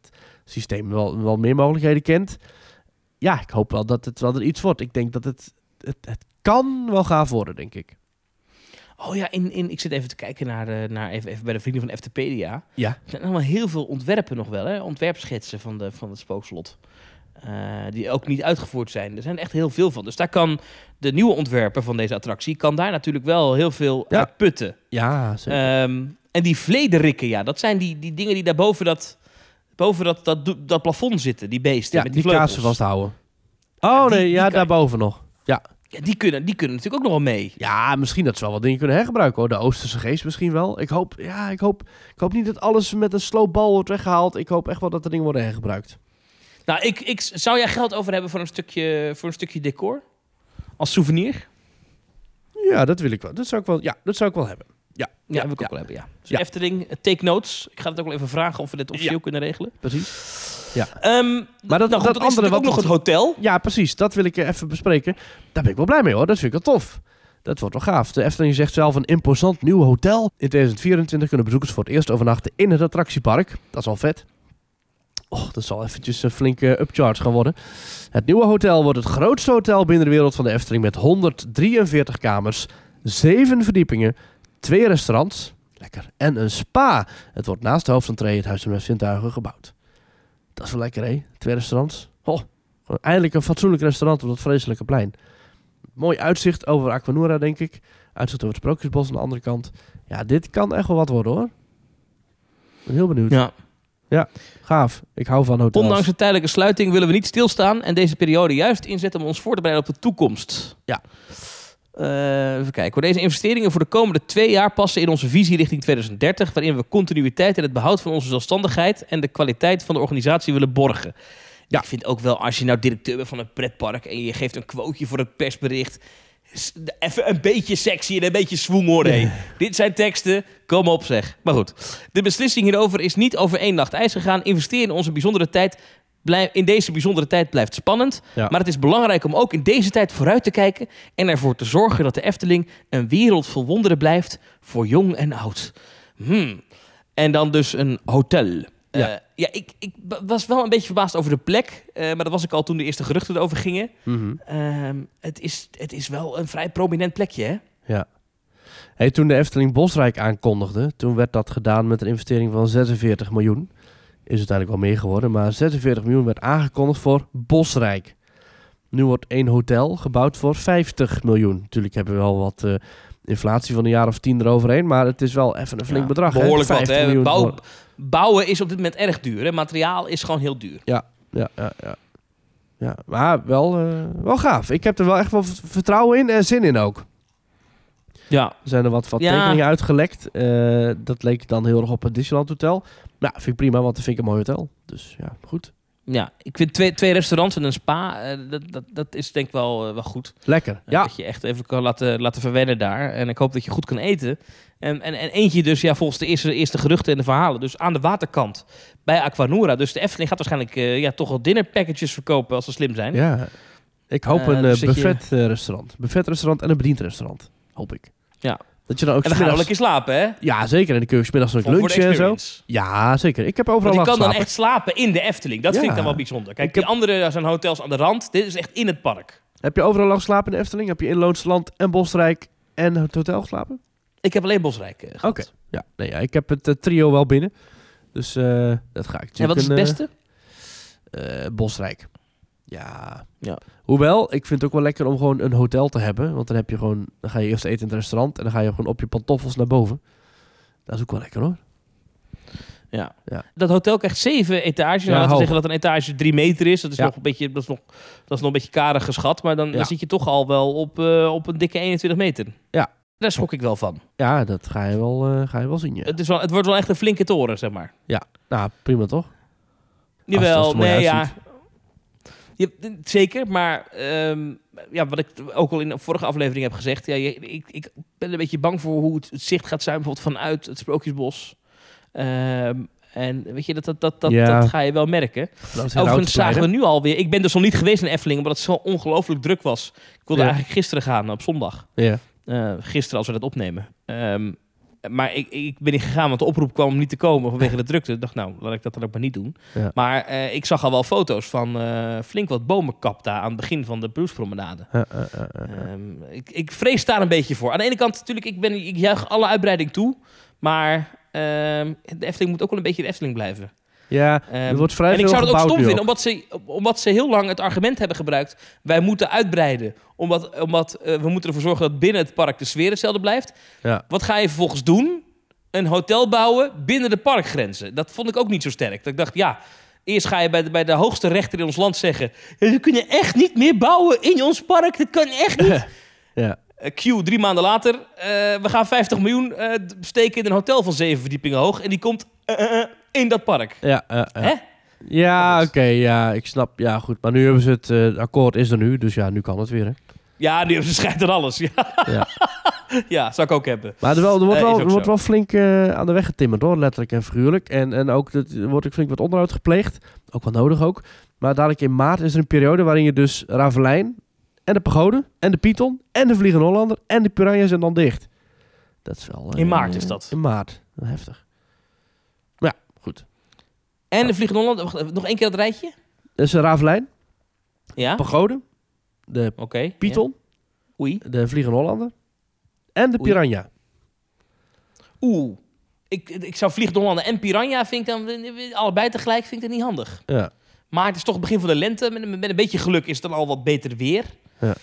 S1: systeem wel, wel meer mogelijkheden kent. Ja, ik hoop wel dat het wel er iets wordt. Ik denk dat het, het, het kan wel gaaf worden, denk ik.
S2: Oh ja, in, in, ik zit even te kijken naar, eh, naar even, even bij de vrienden van Eftepedia.
S1: Ja.
S2: Er zijn allemaal heel veel ontwerpen nog wel, hè? ontwerpschetsen van, de, van het spookslot. Eh, die ook niet uitgevoerd zijn. Er zijn echt heel veel van. Dus daar kan de nieuwe ontwerper van deze attractie... kan daar natuurlijk wel heel veel
S1: Ja.
S2: uit putten.
S1: Ja, zeker.
S2: Ehm, en die vlederikken, ja, dat zijn die, die dingen die daar boven dat, boven dat, dat, plafond zitten. Die beesten
S1: ja,
S2: met
S1: die,
S2: die,
S1: kaarsen vasthouden. Oh
S2: die-
S1: nee, ja,
S2: kan-
S1: daarboven nog.
S2: Ja, die, kunnen, die kunnen natuurlijk ook nog wel mee.
S1: Ja, misschien dat ze wel wat dingen kunnen hergebruiken hoor. De Oosterse geest misschien wel. Ik hoop, ja, ik hoop, ik hoop niet dat alles met een sloopbal wordt weggehaald. Ik hoop echt wel dat er dingen worden hergebruikt.
S2: Nou, ik, ik, zou jij geld over hebben voor een stukje, voor een stukje decor? Als souvenir?
S1: Ja, dat wil ik wel. Dat zou ik wel, ja, dat zou ik wel hebben. Ja,
S2: Ja,
S1: ja,
S2: wil ik
S1: ja,
S2: ook wel hebben, ja. Dus
S1: Ja.
S2: Efteling, eh, take notes. Ik ga het ook wel even vragen of we dit officieel
S1: Ja.
S2: kunnen regelen.
S1: precies.
S2: Ehm,
S1: Maar dat,
S2: nou goed,
S1: dat andere
S2: natuurlijk ook
S1: wat
S2: nog het hotel.
S1: Ja, precies. Dat wil ik eh, even bespreken. Daar ben ik wel blij mee hoor. Dat vind ik wel tof. Dat wordt wel gaaf. De Efteling zegt zelf een imposant nieuw hotel. In 2024 kunnen bezoekers voor het eerst overnachten in het attractiepark. Dat is al vet. Och, dat zal eventjes een flinke upcharge gaan worden. Het nieuwe hotel wordt het grootste hotel binnen de wereld van de Efteling met 143 kamers, 7 verdiepingen, twee restaurants, lekker, en een spa. Het wordt naast de hoofdentree het Huis van Zintuigen gebouwd. Dat is wel lekker, hè? Twee restaurants. Oh, eindelijk een fatsoenlijk restaurant op dat vreselijke plein. Mooi uitzicht over Aquanura, denk ik. Uitzicht over het Sprookjesbos aan de andere kant. Ja, dit kan echt wel wat worden, hoor. Ik ben heel benieuwd.
S2: Ja.
S1: Gaaf. Ik hou van hotels.
S2: Ondanks de tijdelijke sluiting willen we niet stilstaan en deze periode juist inzetten om ons voor te bereiden op de toekomst.
S1: Ja.
S2: Eh, even kijken. Deze investeringen voor de komende twee jaar passen in onze visie richting 2030, waarin we continuïteit en het behoud van onze zelfstandigheid en de kwaliteit van de organisatie willen borgen.
S1: Ja.
S2: Ik vind ook wel, als je nou directeur bent van een pretpark en je geeft een quoteje voor het persbericht, even een beetje sexy en een beetje swoon hoor. Dit zijn teksten, kom op zeg. Maar goed, de beslissing hierover is niet over één nacht ijs gegaan. Investeren in onze bijzondere tijd, blijf, in deze bijzondere tijd blijft spannend.
S1: Ja.
S2: Maar het is belangrijk om ook in deze tijd vooruit te kijken en ervoor te zorgen dat de Efteling een wereld vol wonderen blijft voor jong en oud. Hmm. En dan dus een hotel.
S1: Ja.
S2: ja, ja ik, ik was wel een beetje verbaasd over de plek, eh, maar dat was ik al toen de eerste geruchten erover gingen.
S1: Mhm.
S2: Ehm, het, is, het is wel een vrij prominent plekje, hè?
S1: Ja. Hey, toen de Efteling Bosrijk aankondigde, toen werd dat gedaan met een investering van 46 miljoen. Is uiteindelijk wel meer geworden, maar 46 miljoen werd aangekondigd voor Bosrijk. Nu wordt één hotel gebouwd voor 50 miljoen. Natuurlijk hebben we wel wat eh, inflatie van een jaar of tien eroverheen, maar het is wel even een flink
S2: Ja,
S1: bedrag. hè?
S2: Behoorlijk wat,
S1: 50
S2: hè? Bouw- Bouwen is op dit moment erg duur. Hè? Materiaal is gewoon heel duur.
S1: Ja, ja, ja, ja. ja maar wel, eh, wel gaaf. Ik heb er wel echt wel vertrouwen in en zin in ook.
S2: Ja.
S1: Er zijn er wat, wat
S2: Ja.
S1: tekeningen uitgelekt. Eh, dat leek dan heel erg op het Disneyland Hotel. Nou, vind ik prima, want dat vind ik een mooi hotel. Dus ja, goed.
S2: Ja, ik vind twee, twee restaurants en een spa, eh, dat, dat, dat is denk ik wel, eh, wel goed.
S1: Lekker.
S2: Eh,
S1: Ja,
S2: Dat je echt even kan laten, laten verwennen daar. En ik hoop dat je goed kan eten. En, en, en eentje dus, ja, volgens de eerste, eerste geruchten en de verhalen, dus aan de waterkant bij Aquanura. Dus de Efteling gaat waarschijnlijk ja, toch wel dinner packages verkopen als ze slim zijn.
S1: ja. Ik hoop een
S2: dus dat je-
S1: buffet eh, restaurant. Buffet restaurant en een bediend restaurant. Hoop ik.
S2: Ja.
S1: Dat je dan ook
S2: En dan
S1: smiddags...
S2: lekker slapen, hè?
S1: Ja, zeker. En dan kun je smiddags
S2: de
S1: lunchen en zo. Ja, zeker. Ik heb overal
S2: Want je kan dan echt slapen in de Efteling. Dat vind ik dan wel bijzonder. Kijk,
S1: Ik heb-
S2: die andere zijn hotels aan de rand. Dit is echt in het park.
S1: Heb je overal al geslapen in de Efteling? Heb je in Loonsland en Bosrijk en het hotel geslapen?
S2: Ik heb alleen Bosrijk eh, gehad.
S1: Oké. Ja, nee, ja, ik heb het eh, trio wel binnen. Dus eh, dat ga ik
S2: En wat is het beste?
S1: Bosrijk. Ja.
S2: Ja.
S1: Hoewel, ik vind het ook wel lekker om gewoon een hotel te hebben. Want dan heb je gewoon, dan ga je eerst eten in het restaurant en dan ga je gewoon op je pantoffels naar boven. Dat is ook wel lekker hoor.
S2: Ja.
S1: Ja.
S2: Dat hotel krijgt zeven etages.
S1: Ja,
S2: Nou, laten we zeggen dat een etage drie meter is. Dat is,
S1: Ja.
S2: nog, een beetje, dat is, nog, dat is nog een beetje karig geschat. Maar dan,
S1: Ja.
S2: dan zit je toch al wel op, eh, op een dikke 21 meter.
S1: Ja.
S2: Daar schrok ik wel van.
S1: Ja, dat ga je wel, eh, ga je wel zien. Ja.
S2: Het, is wel, het wordt wel echt een flinke toren, zeg maar.
S1: Nou, prima toch?
S2: Jawel,
S1: als het mooi
S2: nee, ja. Je, zeker, maar ehm, ja, wat ik ook al in de vorige aflevering heb gezegd, ja, je- ik, ik ben een beetje bang voor hoe het, het zicht gaat zijn, bijvoorbeeld vanuit het Sprookjesbos. Ehm, en weet je, dat, dat, dat, dat,
S1: Ja.
S2: dat ga je wel merken. Overigens zagen we nu alweer. Ik ben dus nog niet geweest in Efteling, omdat het zo ongelooflijk druk was. Ik wilde
S1: Ja.
S2: eigenlijk gisteren gaan op zondag.
S1: Ja.
S2: Eh, gisteren als we dat opnemen. Ehm, maar ik, ik ben niet gegaan, want de oproep kwam om niet te komen vanwege de drukte. Ik dacht, nou, laat ik dat dan ook maar niet doen.
S1: Ja.
S2: Maar eh, ik zag al wel foto's van eh, flink wat bomenkap daar aan het begin van de Brucepromenade.
S1: Eh, eh, eh, eh, eh.
S2: Ehm, ik, ik vrees daar een beetje voor. Aan de ene kant natuurlijk, ik, ben, ik juich alle uitbreiding toe. Maar ehm, de Efteling moet ook wel een beetje de Efteling blijven.
S1: Ja,
S2: Ehm,
S1: er wordt vrij
S2: en ik zou het ook stom vinden, omdat ze, omdat ze heel lang het argument hebben gebruikt... wij moeten uitbreiden, omdat, omdat eh, we moeten ervoor zorgen... dat binnen het park de sfeer hetzelfde blijft.
S1: Ja.
S2: Wat ga je vervolgens doen? Een hotel bouwen binnen de parkgrenzen. Dat vond ik ook niet zo sterk. Dat ik dacht, ja... Eerst ga je bij de, bij de hoogste rechter in ons land zeggen... "Ja, we kunnen echt niet meer bouwen in ons park. Dat kan echt niet.
S1: Ja.
S2: Eh, Q, drie maanden later. eh, we gaan 50 miljoen eh, steken in een hotel van zeven verdiepingen hoog. En die komt in dat park.
S1: Ja, ja.
S2: Hè?
S1: Oké, ja, ik snap. Ja, goed. Maar nu hebben ze het, akkoord is er nu, dus ja, nu kan het weer. Hè.
S2: Ja, nu hebben ze schijnt er alles. Ja.
S1: Ja.
S2: ja, zou ik ook hebben.
S1: Maar er, wel, er wordt, wel, er wordt wel flink aan de weg getimmerd hoor, letterlijk en figuurlijk. En, en ook, er wordt ook flink wat onderhoud gepleegd. Ook wel nodig ook. Maar dadelijk in maart is er een periode waarin je dus Ravelijn en de Pagode en de Python en de Vliegende Hollander en de Piranha zijn dan dicht. Dat is wel... eh,
S2: In maart is dat.
S1: In maart. Heftig. Maar ja, goed.
S2: En de Vliegende Holland, wacht, even, nog één keer dat rijtje?
S1: Dat is een Ravelijn,
S2: Ja?
S1: Pagode, de
S2: ja.
S1: Python,
S2: Oei.
S1: de Vliegende Hollander en de
S2: Oei.
S1: Piranha.
S2: Oeh. Ik, ik zou Vliegende Hollander en Piranha, vind ik dan, allebei tegelijk, vind ik dat niet handig.
S1: Ja.
S2: Maar het is toch het begin van de lente. Met, met een beetje geluk is het dan al wat beter weer.
S1: Ja.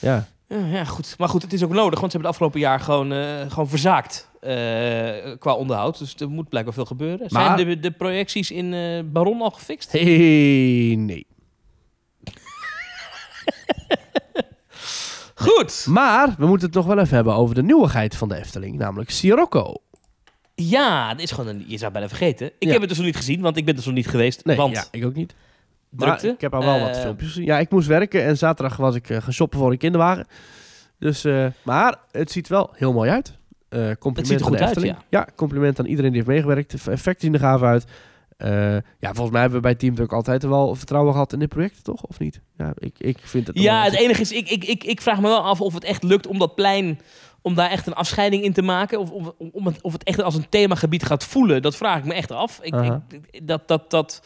S2: Ja, ja, goed. Maar goed, het is ook nodig, want ze hebben het afgelopen jaar gewoon, eh, gewoon verzaakt eh, qua onderhoud. Dus er moet blijkbaar veel gebeuren.
S1: Maar-
S2: Zijn de, de projecties in eh, Baron al gefixt?
S1: Hey, nee.
S2: Goed.
S1: Maar we moeten het nog wel even hebben over de nieuwigheid van de Efteling, namelijk Sirocco.
S2: Ja, dat is gewoon een, je zou het bijna vergeten. Ik
S1: Ja.
S2: heb het dus nog niet gezien, want ik ben dus nog niet geweest.
S1: Nee,
S2: want
S1: ja, ik ook niet.
S2: Drukte.
S1: Maar ik heb al wel wat
S2: Eh,
S1: filmpjes gezien. Ja, ik moest werken en zaterdag was ik eh, gaan shoppen voor een kinderwagen. Dus, eh, maar het ziet wel heel mooi uit. Compliment
S2: Het ziet er
S1: aan
S2: goed uit,
S1: Efteling. ja. compliment aan iedereen die heeft meegewerkt. De effecten zien er gaaf uit. Ja, volgens mij hebben we bij Team ook altijd wel vertrouwen gehad in dit project, toch? Of niet? Ja, ik, ik vind het...
S2: Ja, het enige is, ik, ik, ik, ik vraag me wel af of het echt lukt om dat plein, om daar echt een afscheiding in te maken. Of, of, om het, of het echt als een themagebied gaat voelen. Dat vraag ik me echt af. Ik, dat, dat, dat,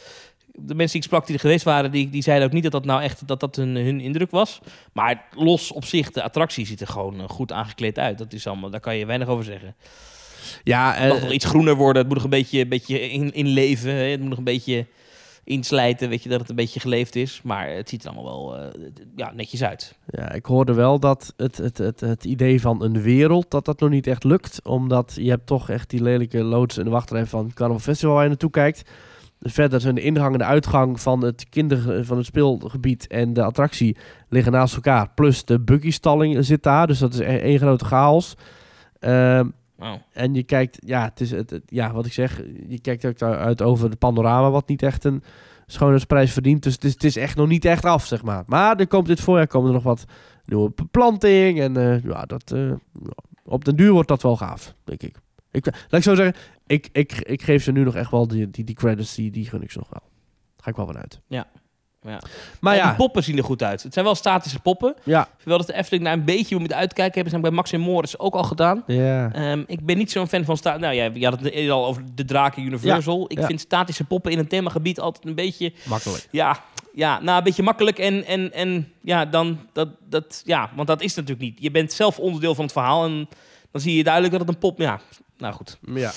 S2: de mensen die ik sprak die er geweest waren, die, die zeiden ook niet dat dat nou echt dat dat hun, hun indruk was. Maar los op zich, de attractie ziet er gewoon eh, goed aangekleed uit. Dat is allemaal, daar kan je weinig over zeggen.
S1: Ja,
S2: Het
S1: eh,
S2: mag nog iets groener worden. Het moet nog een beetje, een beetje in, inleven. hè. Het moet nog een beetje inslijten. Weet je, dat het een beetje geleefd is. Maar het ziet er allemaal wel eh, ja, netjes uit.
S1: Ja, ik hoorde wel dat het, het, het, het idee van een wereld, dat dat nog niet echt lukt. Omdat je hebt toch echt die lelijke loods en de wachtrij van Carnival Festival waar je naartoe kijkt. Verder zijn de ingang en de uitgang van het, kinder, van het speelgebied en de attractie liggen naast elkaar. Plus de buggystalling zit daar, dus dat is e- één grote chaos. Ehm, en je kijkt, ja, het is het, het- ja, wat ik zeg, je kijkt ook uit over het panorama, wat niet echt een schoonheidsprijs verdient. Dus het is, het is echt nog niet echt af, zeg maar. Maar er komt dit voorjaar komen er nog wat nieuwe beplanting. En eh, ja, dat, eh, op den duur wordt dat wel gaaf, denk ik. Ik laat ik zo zeggen, ik, ik, ik geef ze nu nog echt wel die, die, die credits, die, die gun ik ze nog wel. Ga ik wel vanuit.
S2: Ja. Ja.
S1: Maar ja,
S2: Die poppen zien er goed uit. Het zijn wel statische poppen.
S1: ja,
S2: Ik wel dat de Efteling daar een beetje moet uitkijken. Hebben ze bij Max en Morris ook al gedaan.
S1: ja.
S2: Ehm, ik ben niet zo'n fan van... Sta nou ja, je had het al over de Draken Universal. ik
S1: ja.
S2: vind statische poppen in een themagebied altijd een beetje...
S1: makkelijk.
S2: Ja, ja nou, een beetje makkelijk. En, en, en ja, dan... Dat, dat, ja, want dat is natuurlijk niet. Je bent zelf onderdeel van het verhaal. En dan zie je duidelijk dat het een pop... Ja, nou goed.
S1: Ja,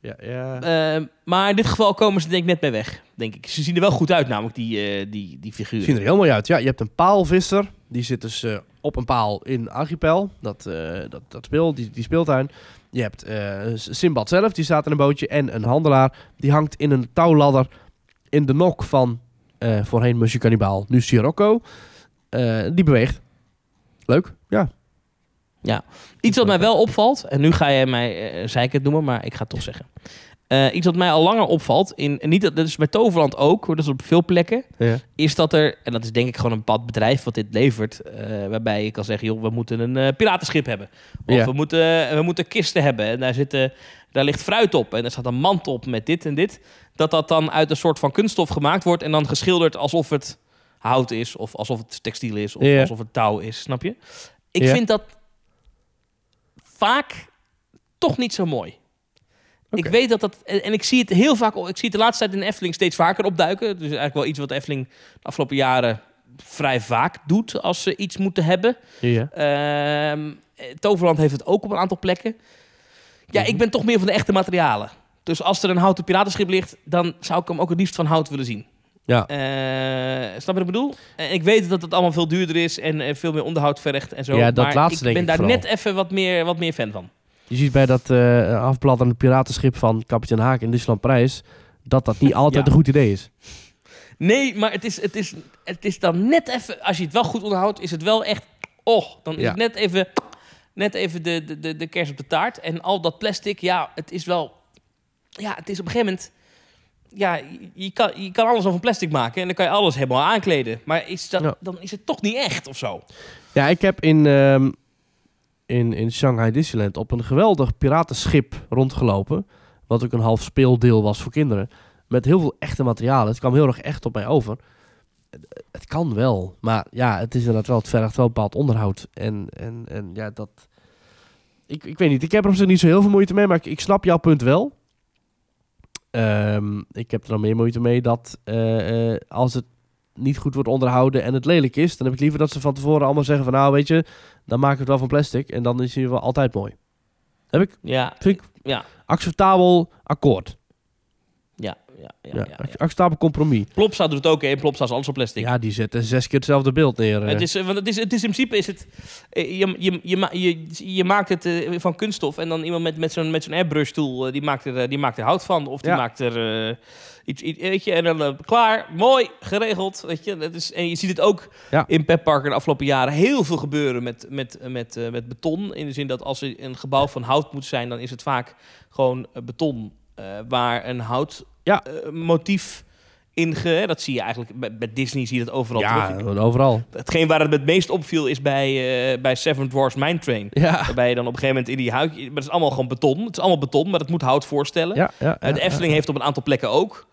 S1: ja, ja.
S2: Ehm, maar in dit geval komen ze denk ik net bij weg, denk ik. Ze zien er wel goed uit, namelijk die, eh, die, die figuren.
S1: zien er heel mooi uit. Ja, je hebt een paalvisser. Die zit dus eh, op een paal in Archipel. Dat, eh, dat, dat speel, die, die speeltuin. Je hebt eh, Simbad zelf, die staat in een bootje. En een handelaar, die hangt in een touwladder in de nok van eh, voorheen Musje Cannibaal, nu Sirocco. Eh, die beweegt. Leuk, ja.
S2: Iets wat mij wel opvalt, en nu ga je mij uh, zeiken noemen, maar ik ga het toch zeggen. Eh, iets wat mij al langer opvalt, in, niet, dat dat is bij Toverland ook, hoor, dat is op veel plekken,
S1: ja.
S2: is dat er, en dat is denk ik gewoon een bepaald bedrijf wat dit levert, eh, waarbij je kan zeggen, joh, we moeten een eh, piratenschip hebben. Of
S1: Ja.
S2: we, moeten, we moeten kisten hebben. En daar, zitten, daar ligt fruit op en er staat een mand op met dit en dit. Dat dat dan uit een soort van kunststof gemaakt wordt en dan geschilderd alsof het hout is, of alsof het textiel is, of
S1: Ja.
S2: alsof het touw is, snap je? Ik
S1: Ja.
S2: vind dat vaak toch niet zo mooi. Ik weet dat dat... En ik zie het heel vaak... Ik zie het de laatste tijd in de Efteling steeds vaker opduiken. Dus eigenlijk wel iets wat de Efteling de afgelopen jaren vrij vaak doet als ze iets moeten hebben. Ehm, eh, Toverland heeft het ook op een aantal plekken. Ja, ik ben toch meer van de echte materialen. Dus als er een houten piratenschip ligt, dan zou ik hem ook het liefst van hout willen zien.
S1: Ja.
S2: Eh, snap je wat ik bedoel? En ik weet dat het allemaal veel duurder is en eh, veel meer onderhoud vergt en zo.
S1: Ja, dat
S2: maar
S1: laatste
S2: ik
S1: denk
S2: ben
S1: ik
S2: daar net even wat meer, wat meer fan van.
S1: Je ziet bij dat afbladderende piratenschip van kapitein Haak in Disneyland Parijs... dat dat niet altijd
S2: Ja.
S1: een goed idee is.
S2: Nee, maar het is, het, is, het is dan net even... Als je het wel goed onderhoudt, is het wel echt... Oh, dan is
S1: Ja.
S2: het net even, net even de, de, de, de kers op de taart. En al dat plastic, ja, het is wel... Ja, het is op een gegeven moment... Ja, je- kan, je kan alles over plastic maken en dan kan je alles helemaal aankleden. Maar is dat,
S1: Ja.
S2: dan is het toch niet echt of zo.
S1: Ja, ik heb in, ehm, in, in Shanghai Disneyland op een geweldig piratenschip rondgelopen. Wat ook een half speeldeel was voor kinderen. Met heel veel echte materialen. Het kwam heel erg echt op mij over. Het, het kan wel. Maar ja, het is inderdaad wel, het vergt wel bepaald onderhoud. En, en, en ja, dat... Ik, ik weet niet, ik heb er op zich niet zo heel veel moeite mee. Maar ik, ik snap jouw punt wel. Ehm, ik heb er dan meer moeite mee dat eh, eh, als het niet goed wordt onderhouden en het lelijk is, dan heb ik liever dat ze van tevoren allemaal zeggen van nou weet je, dan maken we het wel van plastic en dan is hij wel altijd mooi. Heb ik,
S2: Ja,
S1: vind ik
S2: ja,
S1: acceptabel akkoord.
S2: Ja, ja, ja,
S1: acceptabel compromis.
S2: Plopsa doet het ook, hè. Plopsa is alles op plastic.
S1: Ja, die zetten zes keer hetzelfde beeld neer. eh.
S2: Het is, eh, want het is, het is in principe is het. eh, Je, je, je, je, je maakt het eh, van kunststof en dan iemand met, met zo'n met zo'n airbrush tool eh, die maakt er, eh, die maakt er hout van of die maakt er eh, iets, iets weet je en dan eh, klaar, mooi geregeld, weet je. Dat is en je ziet het ook in Pep Parker de afgelopen jaren heel veel gebeuren met met met eh, met beton in de zin dat als er een gebouw van hout moet zijn, dan is het vaak gewoon eh, beton eh, waar een hout
S1: Ja.
S2: eh, motief in ge, hè, dat zie je eigenlijk bij, bij Disney zie je dat overal
S1: ja,
S2: terug.
S1: overal.
S2: Hetgeen waar het het meest opviel is bij, eh, bij Seven Dwarfs Mine Train.
S1: Ja,
S2: Waarbij je dan op een gegeven moment in die huid... Maar het is allemaal gewoon beton. Het is allemaal beton, maar het moet hout voorstellen.
S1: ja, ja.
S2: De Efteling heeft op een aantal plekken ook.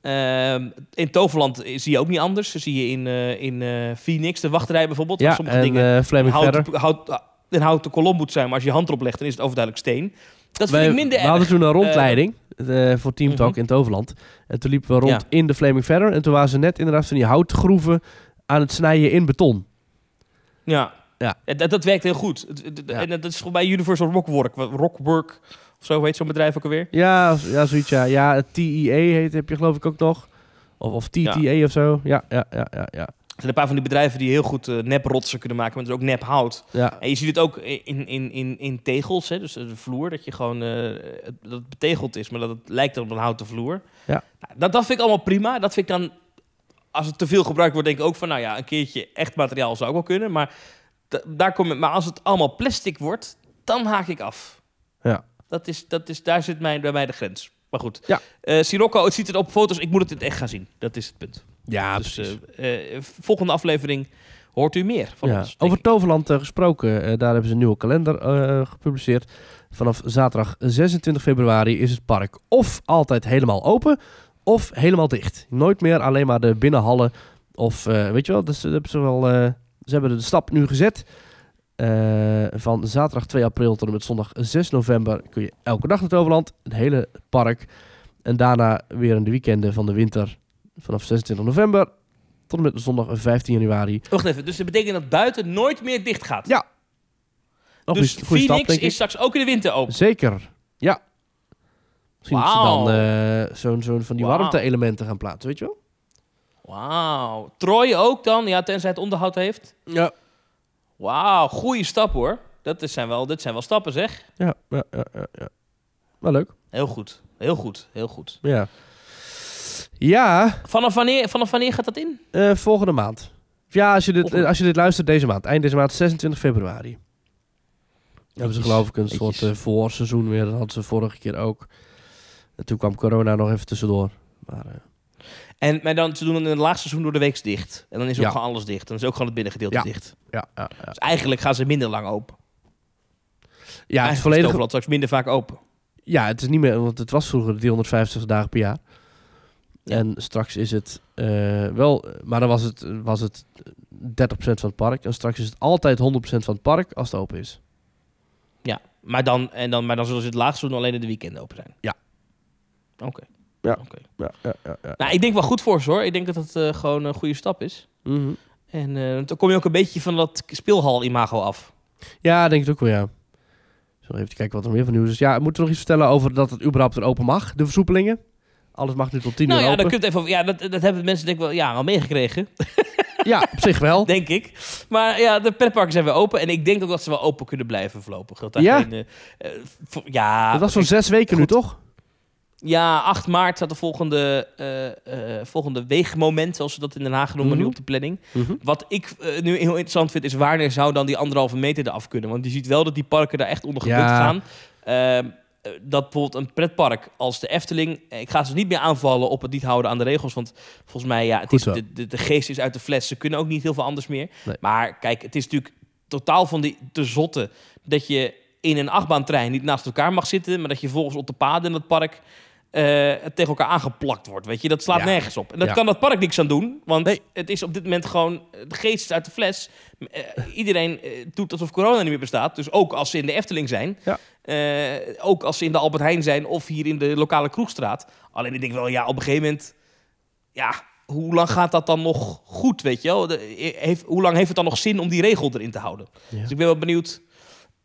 S2: Ehm, in Toverland zie je ook niet anders. Dat zie je in, eh, in Phoenix, de wachtrij bijvoorbeeld.
S1: Ja,
S2: sommige
S1: en
S2: dingen hout, hout, een houten kolom moet zijn. Maar als je je hand erop legt, dan is het overduidelijk steen. Dat vind
S1: Wij-
S2: ik minder
S1: we hadden
S2: erg.
S1: toen een rondleiding eh, voor Team Talk
S2: Mhm.
S1: in Toverland. En toen liepen we rond
S2: Ja.
S1: in de Flaming Feather. En toen waren ze net inderdaad van die houtgroeven aan het snijden in beton.
S2: Ja,
S1: Ja.
S2: Dat, dat werkt heel goed. Het- het-
S1: Ja.
S2: En dat is volgens mij Universal Rockwork. Rockwork of zo heet zo'n bedrijf ook alweer.
S1: Ja, ja zoiets ja. Ja, het TEA heet, heb je geloof ik ook nog. Of, of TTA of zo. Ja, ja, ja, ja, ja.
S2: Er zijn een paar van die bedrijven die heel goed eh neprotsen kunnen maken, maar dus ook nep hout.
S1: ja.
S2: En je ziet het ook in, in, in, in tegels, hè? dus de vloer, dat je gewoon eh, het- dat het betegeld is, maar dat het lijkt op een houten vloer.
S1: Ja.
S2: Nou, dat, dat vind ik allemaal prima. Dat vind ik dan, als het te veel gebruikt wordt, denk ik ook van, nou ja, een keertje echt materiaal zou ook wel kunnen. Maar, da- daar kom ik, maar als het allemaal plastic wordt, dan haak ik af.
S1: Ja.
S2: Dat is, dat is, daar zit mijn, bij mij de grens. Maar goed,
S1: Ja.
S2: Eh, Sirocco, het ziet er op foto's, ik moet het in het echt gaan zien. Dat is het punt.
S1: Ja,
S2: dus eh, eh, volgende aflevering hoort u meer van
S1: Ja.
S2: ons. denk
S1: Over. Toverland eh, gesproken, daar hebben ze een nieuwe kalender gepubliceerd. Vanaf zaterdag 26 februari is het park of altijd helemaal open of helemaal dicht. Nooit meer alleen maar de binnenhallen of weet je wel, dus, hebben ze, wel, ze hebben de stap nu gezet. Van zaterdag 2 april tot en met zondag 6 november kun je elke dag naar Toverland, het hele park. En daarna weer in de weekenden van de winter vanaf 26 november tot en met zondag 15 januari.
S2: Wacht even, dus dat betekent dat buiten nooit meer dicht gaat?
S1: Ja. Nog
S2: dus
S1: een goede
S2: Phoenix
S1: stap, denk ik.
S2: is straks ook in de winter open.
S1: Zeker, ja. Misschien dat ze dan eh, zo'n zo'n van die
S2: Wauw.
S1: warmte-elementen gaan plaatsen, weet je wel?
S2: Wauw. Troy ook dan? Ja, tenzij het onderhoud heeft.
S1: Ja.
S2: Wauw, goede stap hoor. Dat zijn wel, dit zijn wel stappen zeg.
S1: Ja, ja, ja, ja. ja. Wel leuk.
S2: Heel goed, heel goed, heel goed.
S1: Ja. Ja,
S2: Vanaf wanneer, vanaf wanneer gaat dat in?
S1: eh, volgende maand. Ja, als je, dit, als je dit luistert deze maand. Eind deze maand, 26 februari. Hebben ze geloof ik een soort eh, voorseizoen weer. Dat hadden ze vorige keer ook. En toen kwam corona nog even tussendoor. Maar, eh,
S2: En maar dan, ze doen dan in het laagseizoen door de week dicht. En dan is ook
S1: Ja.
S2: gewoon alles dicht. Dan is ook gewoon het binnengedeelte
S1: Ja.
S2: dicht.
S1: ja, ja, ja.
S2: Dus eigenlijk gaan ze minder lang open.
S1: ja, het is
S2: Eigenlijk
S1: volledig...
S2: Toverland straks minder vaak open.
S1: Ja, het is niet meer, want het was vroeger 350 dagen per jaar.
S2: Ja.
S1: En straks is het eh, wel, maar dan was het, was het 30% van het park. En straks is het altijd 100% van het park als het open is.
S2: Ja, maar dan, en dan, maar dan zullen ze het laagseizoen alleen in de weekenden open zijn.
S1: Ja.
S2: Oké.
S1: Ja.
S2: Oké.
S1: Ja, ja, ja. ja.
S2: Nou, ik denk wel goed voor ze hoor. Ik denk dat het eh, gewoon een goede stap is.
S1: Mhm.
S2: En eh, dan kom je ook een beetje van dat speelhal-imago af.
S1: Ja, denk ik ook wel, ja. Zo even kijken wat er meer van nieuws is. Ja, moeten we nog iets vertellen over dat het überhaupt weer open mag, de versoepelingen? Alles mag nu tot 10
S2: nou
S1: uur
S2: ja,
S1: open.
S2: daar kun je het even ja, dat, dat hebben mensen denk ik wel, ja, wel meegekregen,
S1: Ja, op zich wel.
S2: denk ik. Maar ja, de pretparken zijn weer open. En ik denk ook dat ze wel open kunnen blijven voorlopig. Dat daar
S1: Ja?
S2: geen, eh, eh, vo- ja,
S1: dat was zo'n zes weken nu, toch?
S2: Ja, 8 maart staat de volgende, eh, volgende weegmoment, zoals ze dat in Den Haag noemen, nu
S1: Mhm.
S2: op de planning.
S1: Mhm.
S2: Wat ik nu heel interessant vind, is wanneer zou dan die anderhalve meter eraf kunnen? Want je ziet wel dat die parken daar echt onder gebukt
S1: Ja.
S2: gaan. Eh, dat bijvoorbeeld een pretpark als de Efteling... eh, Ik ga ze niet meer aanvallen op het niet houden aan de regels. Want volgens mij, ja, het is, de, de, de geest is uit de fles. Ze kunnen ook niet heel veel anders meer.
S1: Nee.
S2: Maar kijk, het is natuurlijk totaal van die te zotte... dat je in een achtbaantrein niet naast elkaar mag zitten... maar dat je volgens op de paden in het park het tegen elkaar aangeplakt wordt. Weet je, dat slaat
S1: Ja.
S2: nergens op. En dat
S1: Ja.
S2: kan dat park niks aan doen, want
S1: Nee.
S2: het is op dit moment gewoon de geest is uit de fles. Iedereen doet alsof corona niet meer bestaat. Dus ook als ze in de Efteling zijn,
S1: Ja.
S2: Eh, ook als ze in de Albert Heijn zijn of hier in de lokale kroegstraat. Alleen ik denk wel, ja, op een gegeven moment, ja, hoe lang gaat dat dan nog goed, weet je wel? De- heeft, hoe lang heeft het dan nog zin om die regel erin te houden?
S1: Ja.
S2: Dus ik ben wel benieuwd.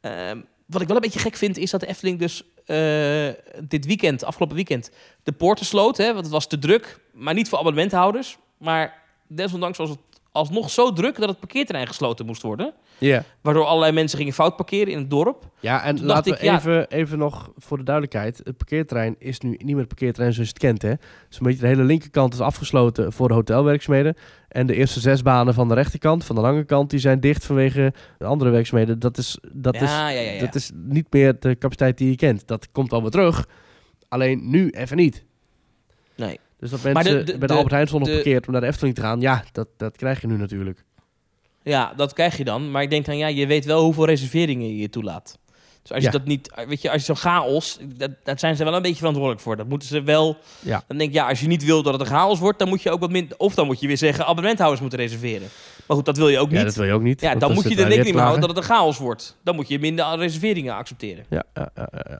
S2: Ehm, wat ik wel een beetje gek vind, is dat de Efteling dus eh, dit weekend, afgelopen weekend, de poorten sloot. Hè, want het was te druk, maar niet voor abonnementhouders. Maar desondanks was het alsnog zo druk dat het parkeerterrein gesloten moest worden.
S1: Ja.
S2: Waardoor allerlei mensen gingen fout parkeren in het dorp.
S1: Ja, en
S2: Toen
S1: laten we
S2: ik, ja.
S1: even, even nog voor de duidelijkheid. Het parkeerterrein is nu niet meer het parkeerterrein zoals je het kent. Hè? Dus een beetje de hele linkerkant is afgesloten voor de hotelwerkzaamheden. En de eerste zes banen van de rechterkant, van de lange kant, die zijn dicht vanwege de andere werkzaamheden. Dat is, dat
S2: ja,
S1: is,
S2: ja, ja, ja.
S1: dat is niet meer de capaciteit die je kent. Dat komt alweer terug. Alleen nu even niet.
S2: Nee.
S1: Dus dat mensen
S2: de- de-
S1: bij de, Albert Heijn stonden
S2: de-
S1: geparkeerd om naar de Efteling te gaan. Ja, dat, dat krijg je nu natuurlijk.
S2: Ja, dat krijg je dan. Maar ik denk dan, ja, je weet wel hoeveel reserveringen je toelaat. Dus als je
S1: Ja.
S2: dat niet, weet je, als je zo'n chaos, dat, dat zijn ze wel een beetje verantwoordelijk voor. Dat moeten ze wel.
S1: Ja.
S2: Dan denk ik, ja, als je niet wil dat het een chaos wordt, dan moet je ook wat minder. Of dan moet je weer zeggen, abonnementhouders moeten reserveren. Maar goed, dat wil je ook
S1: Ja,
S2: niet.
S1: dat wil je ook niet.
S2: ja, dan moet je er rekening mee houden dat het een chaos wordt. Dan moet je minder reserveringen accepteren.
S1: Ja, ja, ja, ja,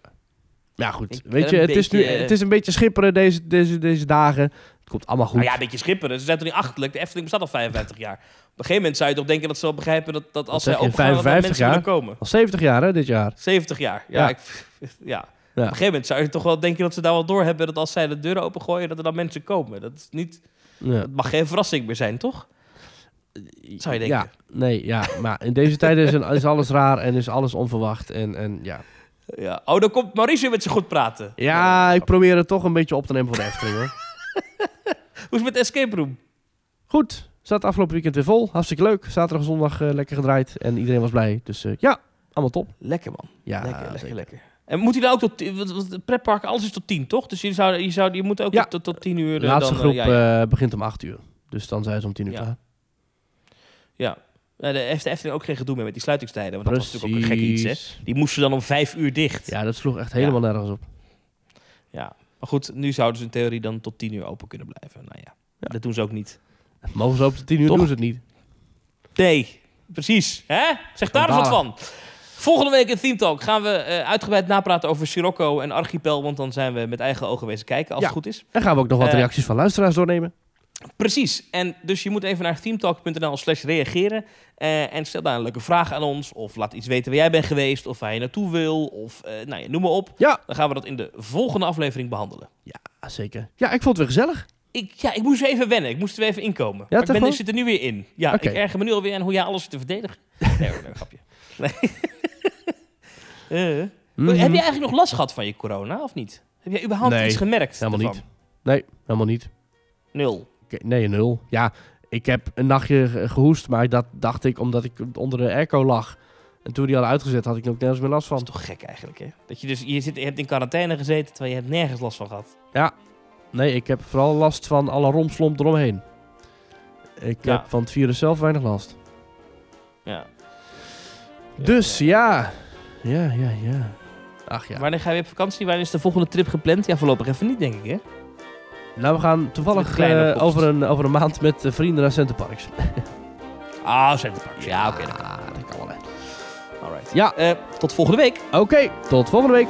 S1: ja. Ja, goed. Weet je, het is, nu, het is een beetje schipperen deze, deze, deze dagen. Het komt allemaal goed.
S2: Nou ja, een beetje schipperen. Ze zijn toch niet achterlijk. De Efteling bestaat al 55 jaar. Op een gegeven moment zou je toch denken dat ze wel begrijpen dat, dat als
S1: zeg
S2: zij
S1: je,
S2: open gaan, dat
S1: 55
S2: mensen
S1: jaar?
S2: komen.
S1: Al 70 jaar, hè, dit jaar.
S2: 70 jaar. Ja,
S1: Ja.
S2: Ik, ja. Op een gegeven moment zou je toch wel denken dat ze daar wel door hebben dat als zij de deuren opengooien, dat er dan mensen komen. Dat, is niet,
S1: Ja.
S2: dat mag geen verrassing meer zijn, toch? Zou je denken.
S1: Ja, nee, ja. Maar in deze tijden is, is alles raar en is alles onverwacht. En, en ja.
S2: Ja. Oh, dan komt Mauricio met ze goed praten.
S1: ja, ik probeer het toch een beetje op te nemen voor de Efteling, hoor.
S2: Hoe is het met de escape room?
S1: Goed, zat afgelopen weekend weer vol. Hartstikke leuk. Zaterdag en zondag eh, lekker gedraaid. En iedereen was blij. Dus eh, ja, allemaal top.
S2: Lekker man.
S1: Ja,
S2: lekker, lekker,
S1: zeker.
S2: lekker. En moet hij dan ook tot tien- het pretpark, alles is tot 10, toch? Dus je, zou, je, zou, je moet ook
S1: Ja.
S2: tot, tot 10 uur.
S1: De
S2: eh,
S1: laatste
S2: dan,
S1: groep
S2: ja,
S1: begint om 8 uur. Dus dan zijn ze om 10 uur
S2: Ja.
S1: klaar.
S2: ja. Ja, de heeft de Efteling ook geen gedoe meer met die sluitingstijden. Want dat was natuurlijk ook een gek iets, hè? Die moesten dan om vijf uur dicht.
S1: Ja, dat sloeg echt helemaal nergens op.
S2: Ja. Maar goed, nu zouden ze in theorie dan tot 10 uur open kunnen blijven. Nou ja,
S1: Ja.
S2: dat doen ze ook niet.
S1: Mogen ze op de 10 uur
S2: Toch?
S1: doen ze het niet.
S2: Nee, precies. Hè? Zeg daar eens wat van. Volgende week in Theme Talk gaan we eh, uitgebreid napraten over Sirocco en Archipel. Want dan zijn we met eigen ogen wezen kijken, als
S1: Ja.
S2: het goed is.
S1: En gaan we ook nog wat
S2: Eh,
S1: reacties van luisteraars doornemen.
S2: Precies. En dus je moet even naar themetalk.nl slash reageren. eh, en stel daar een leuke vraag aan ons. Of laat iets weten waar jij bent geweest. Of waar je naartoe wil. Of eh, nou ja, noem maar op.
S1: Ja.
S2: Dan gaan we dat in de volgende aflevering behandelen.
S1: Ja, zeker. Ja, ik vond het weer gezellig.
S2: Ik, ja, ik moest even wennen. Ik moest er weer even inkomen. maar ik ben, ik zit er nu weer in. Ja, ik erger me nu alweer aan hoe jij alles zit te verdedigen. Nee hoor, nee, grapje. Nee. Eh.
S1: Mhm.
S2: Heb je eigenlijk nog last gehad van je corona, of niet? Heb jij überhaupt
S1: Nee,
S2: iets gemerkt
S1: helemaal
S2: ervan?
S1: niet. Nee, helemaal niet.
S2: Nul.
S1: Nee, nul. Ja, ik heb een nachtje ge- gehoest, maar dat dacht ik omdat ik onder de airco lag. En toen die hadden uitgezet, had ik ook nergens meer last
S2: Dat
S1: van.
S2: is toch gek eigenlijk, hè? Dat je dus, je, zit, je hebt in quarantaine gezeten, terwijl je hebt nergens last van gehad.
S1: Nee, ik heb vooral last van alle romslomp eromheen. Ik
S2: Ja.
S1: heb van het virus zelf weinig last.
S2: Ja.
S1: Dus ja. Ja, ja, ja. Ach ja.
S2: Wanneer ga je weer op vakantie? Wanneer is de volgende trip gepland? Ja, voorlopig even niet, denk ik, hè?
S1: Nou, we gaan toevallig
S2: post.
S1: over, een, over een maand met eh, vrienden naar Centerparks.
S2: Ah, Centerparks. Ja, oké. dat kan.
S1: dat kan wel, hè.
S2: Alright.
S1: Ja.
S2: Eh, tot volgende week.
S1: Oké, tot volgende week.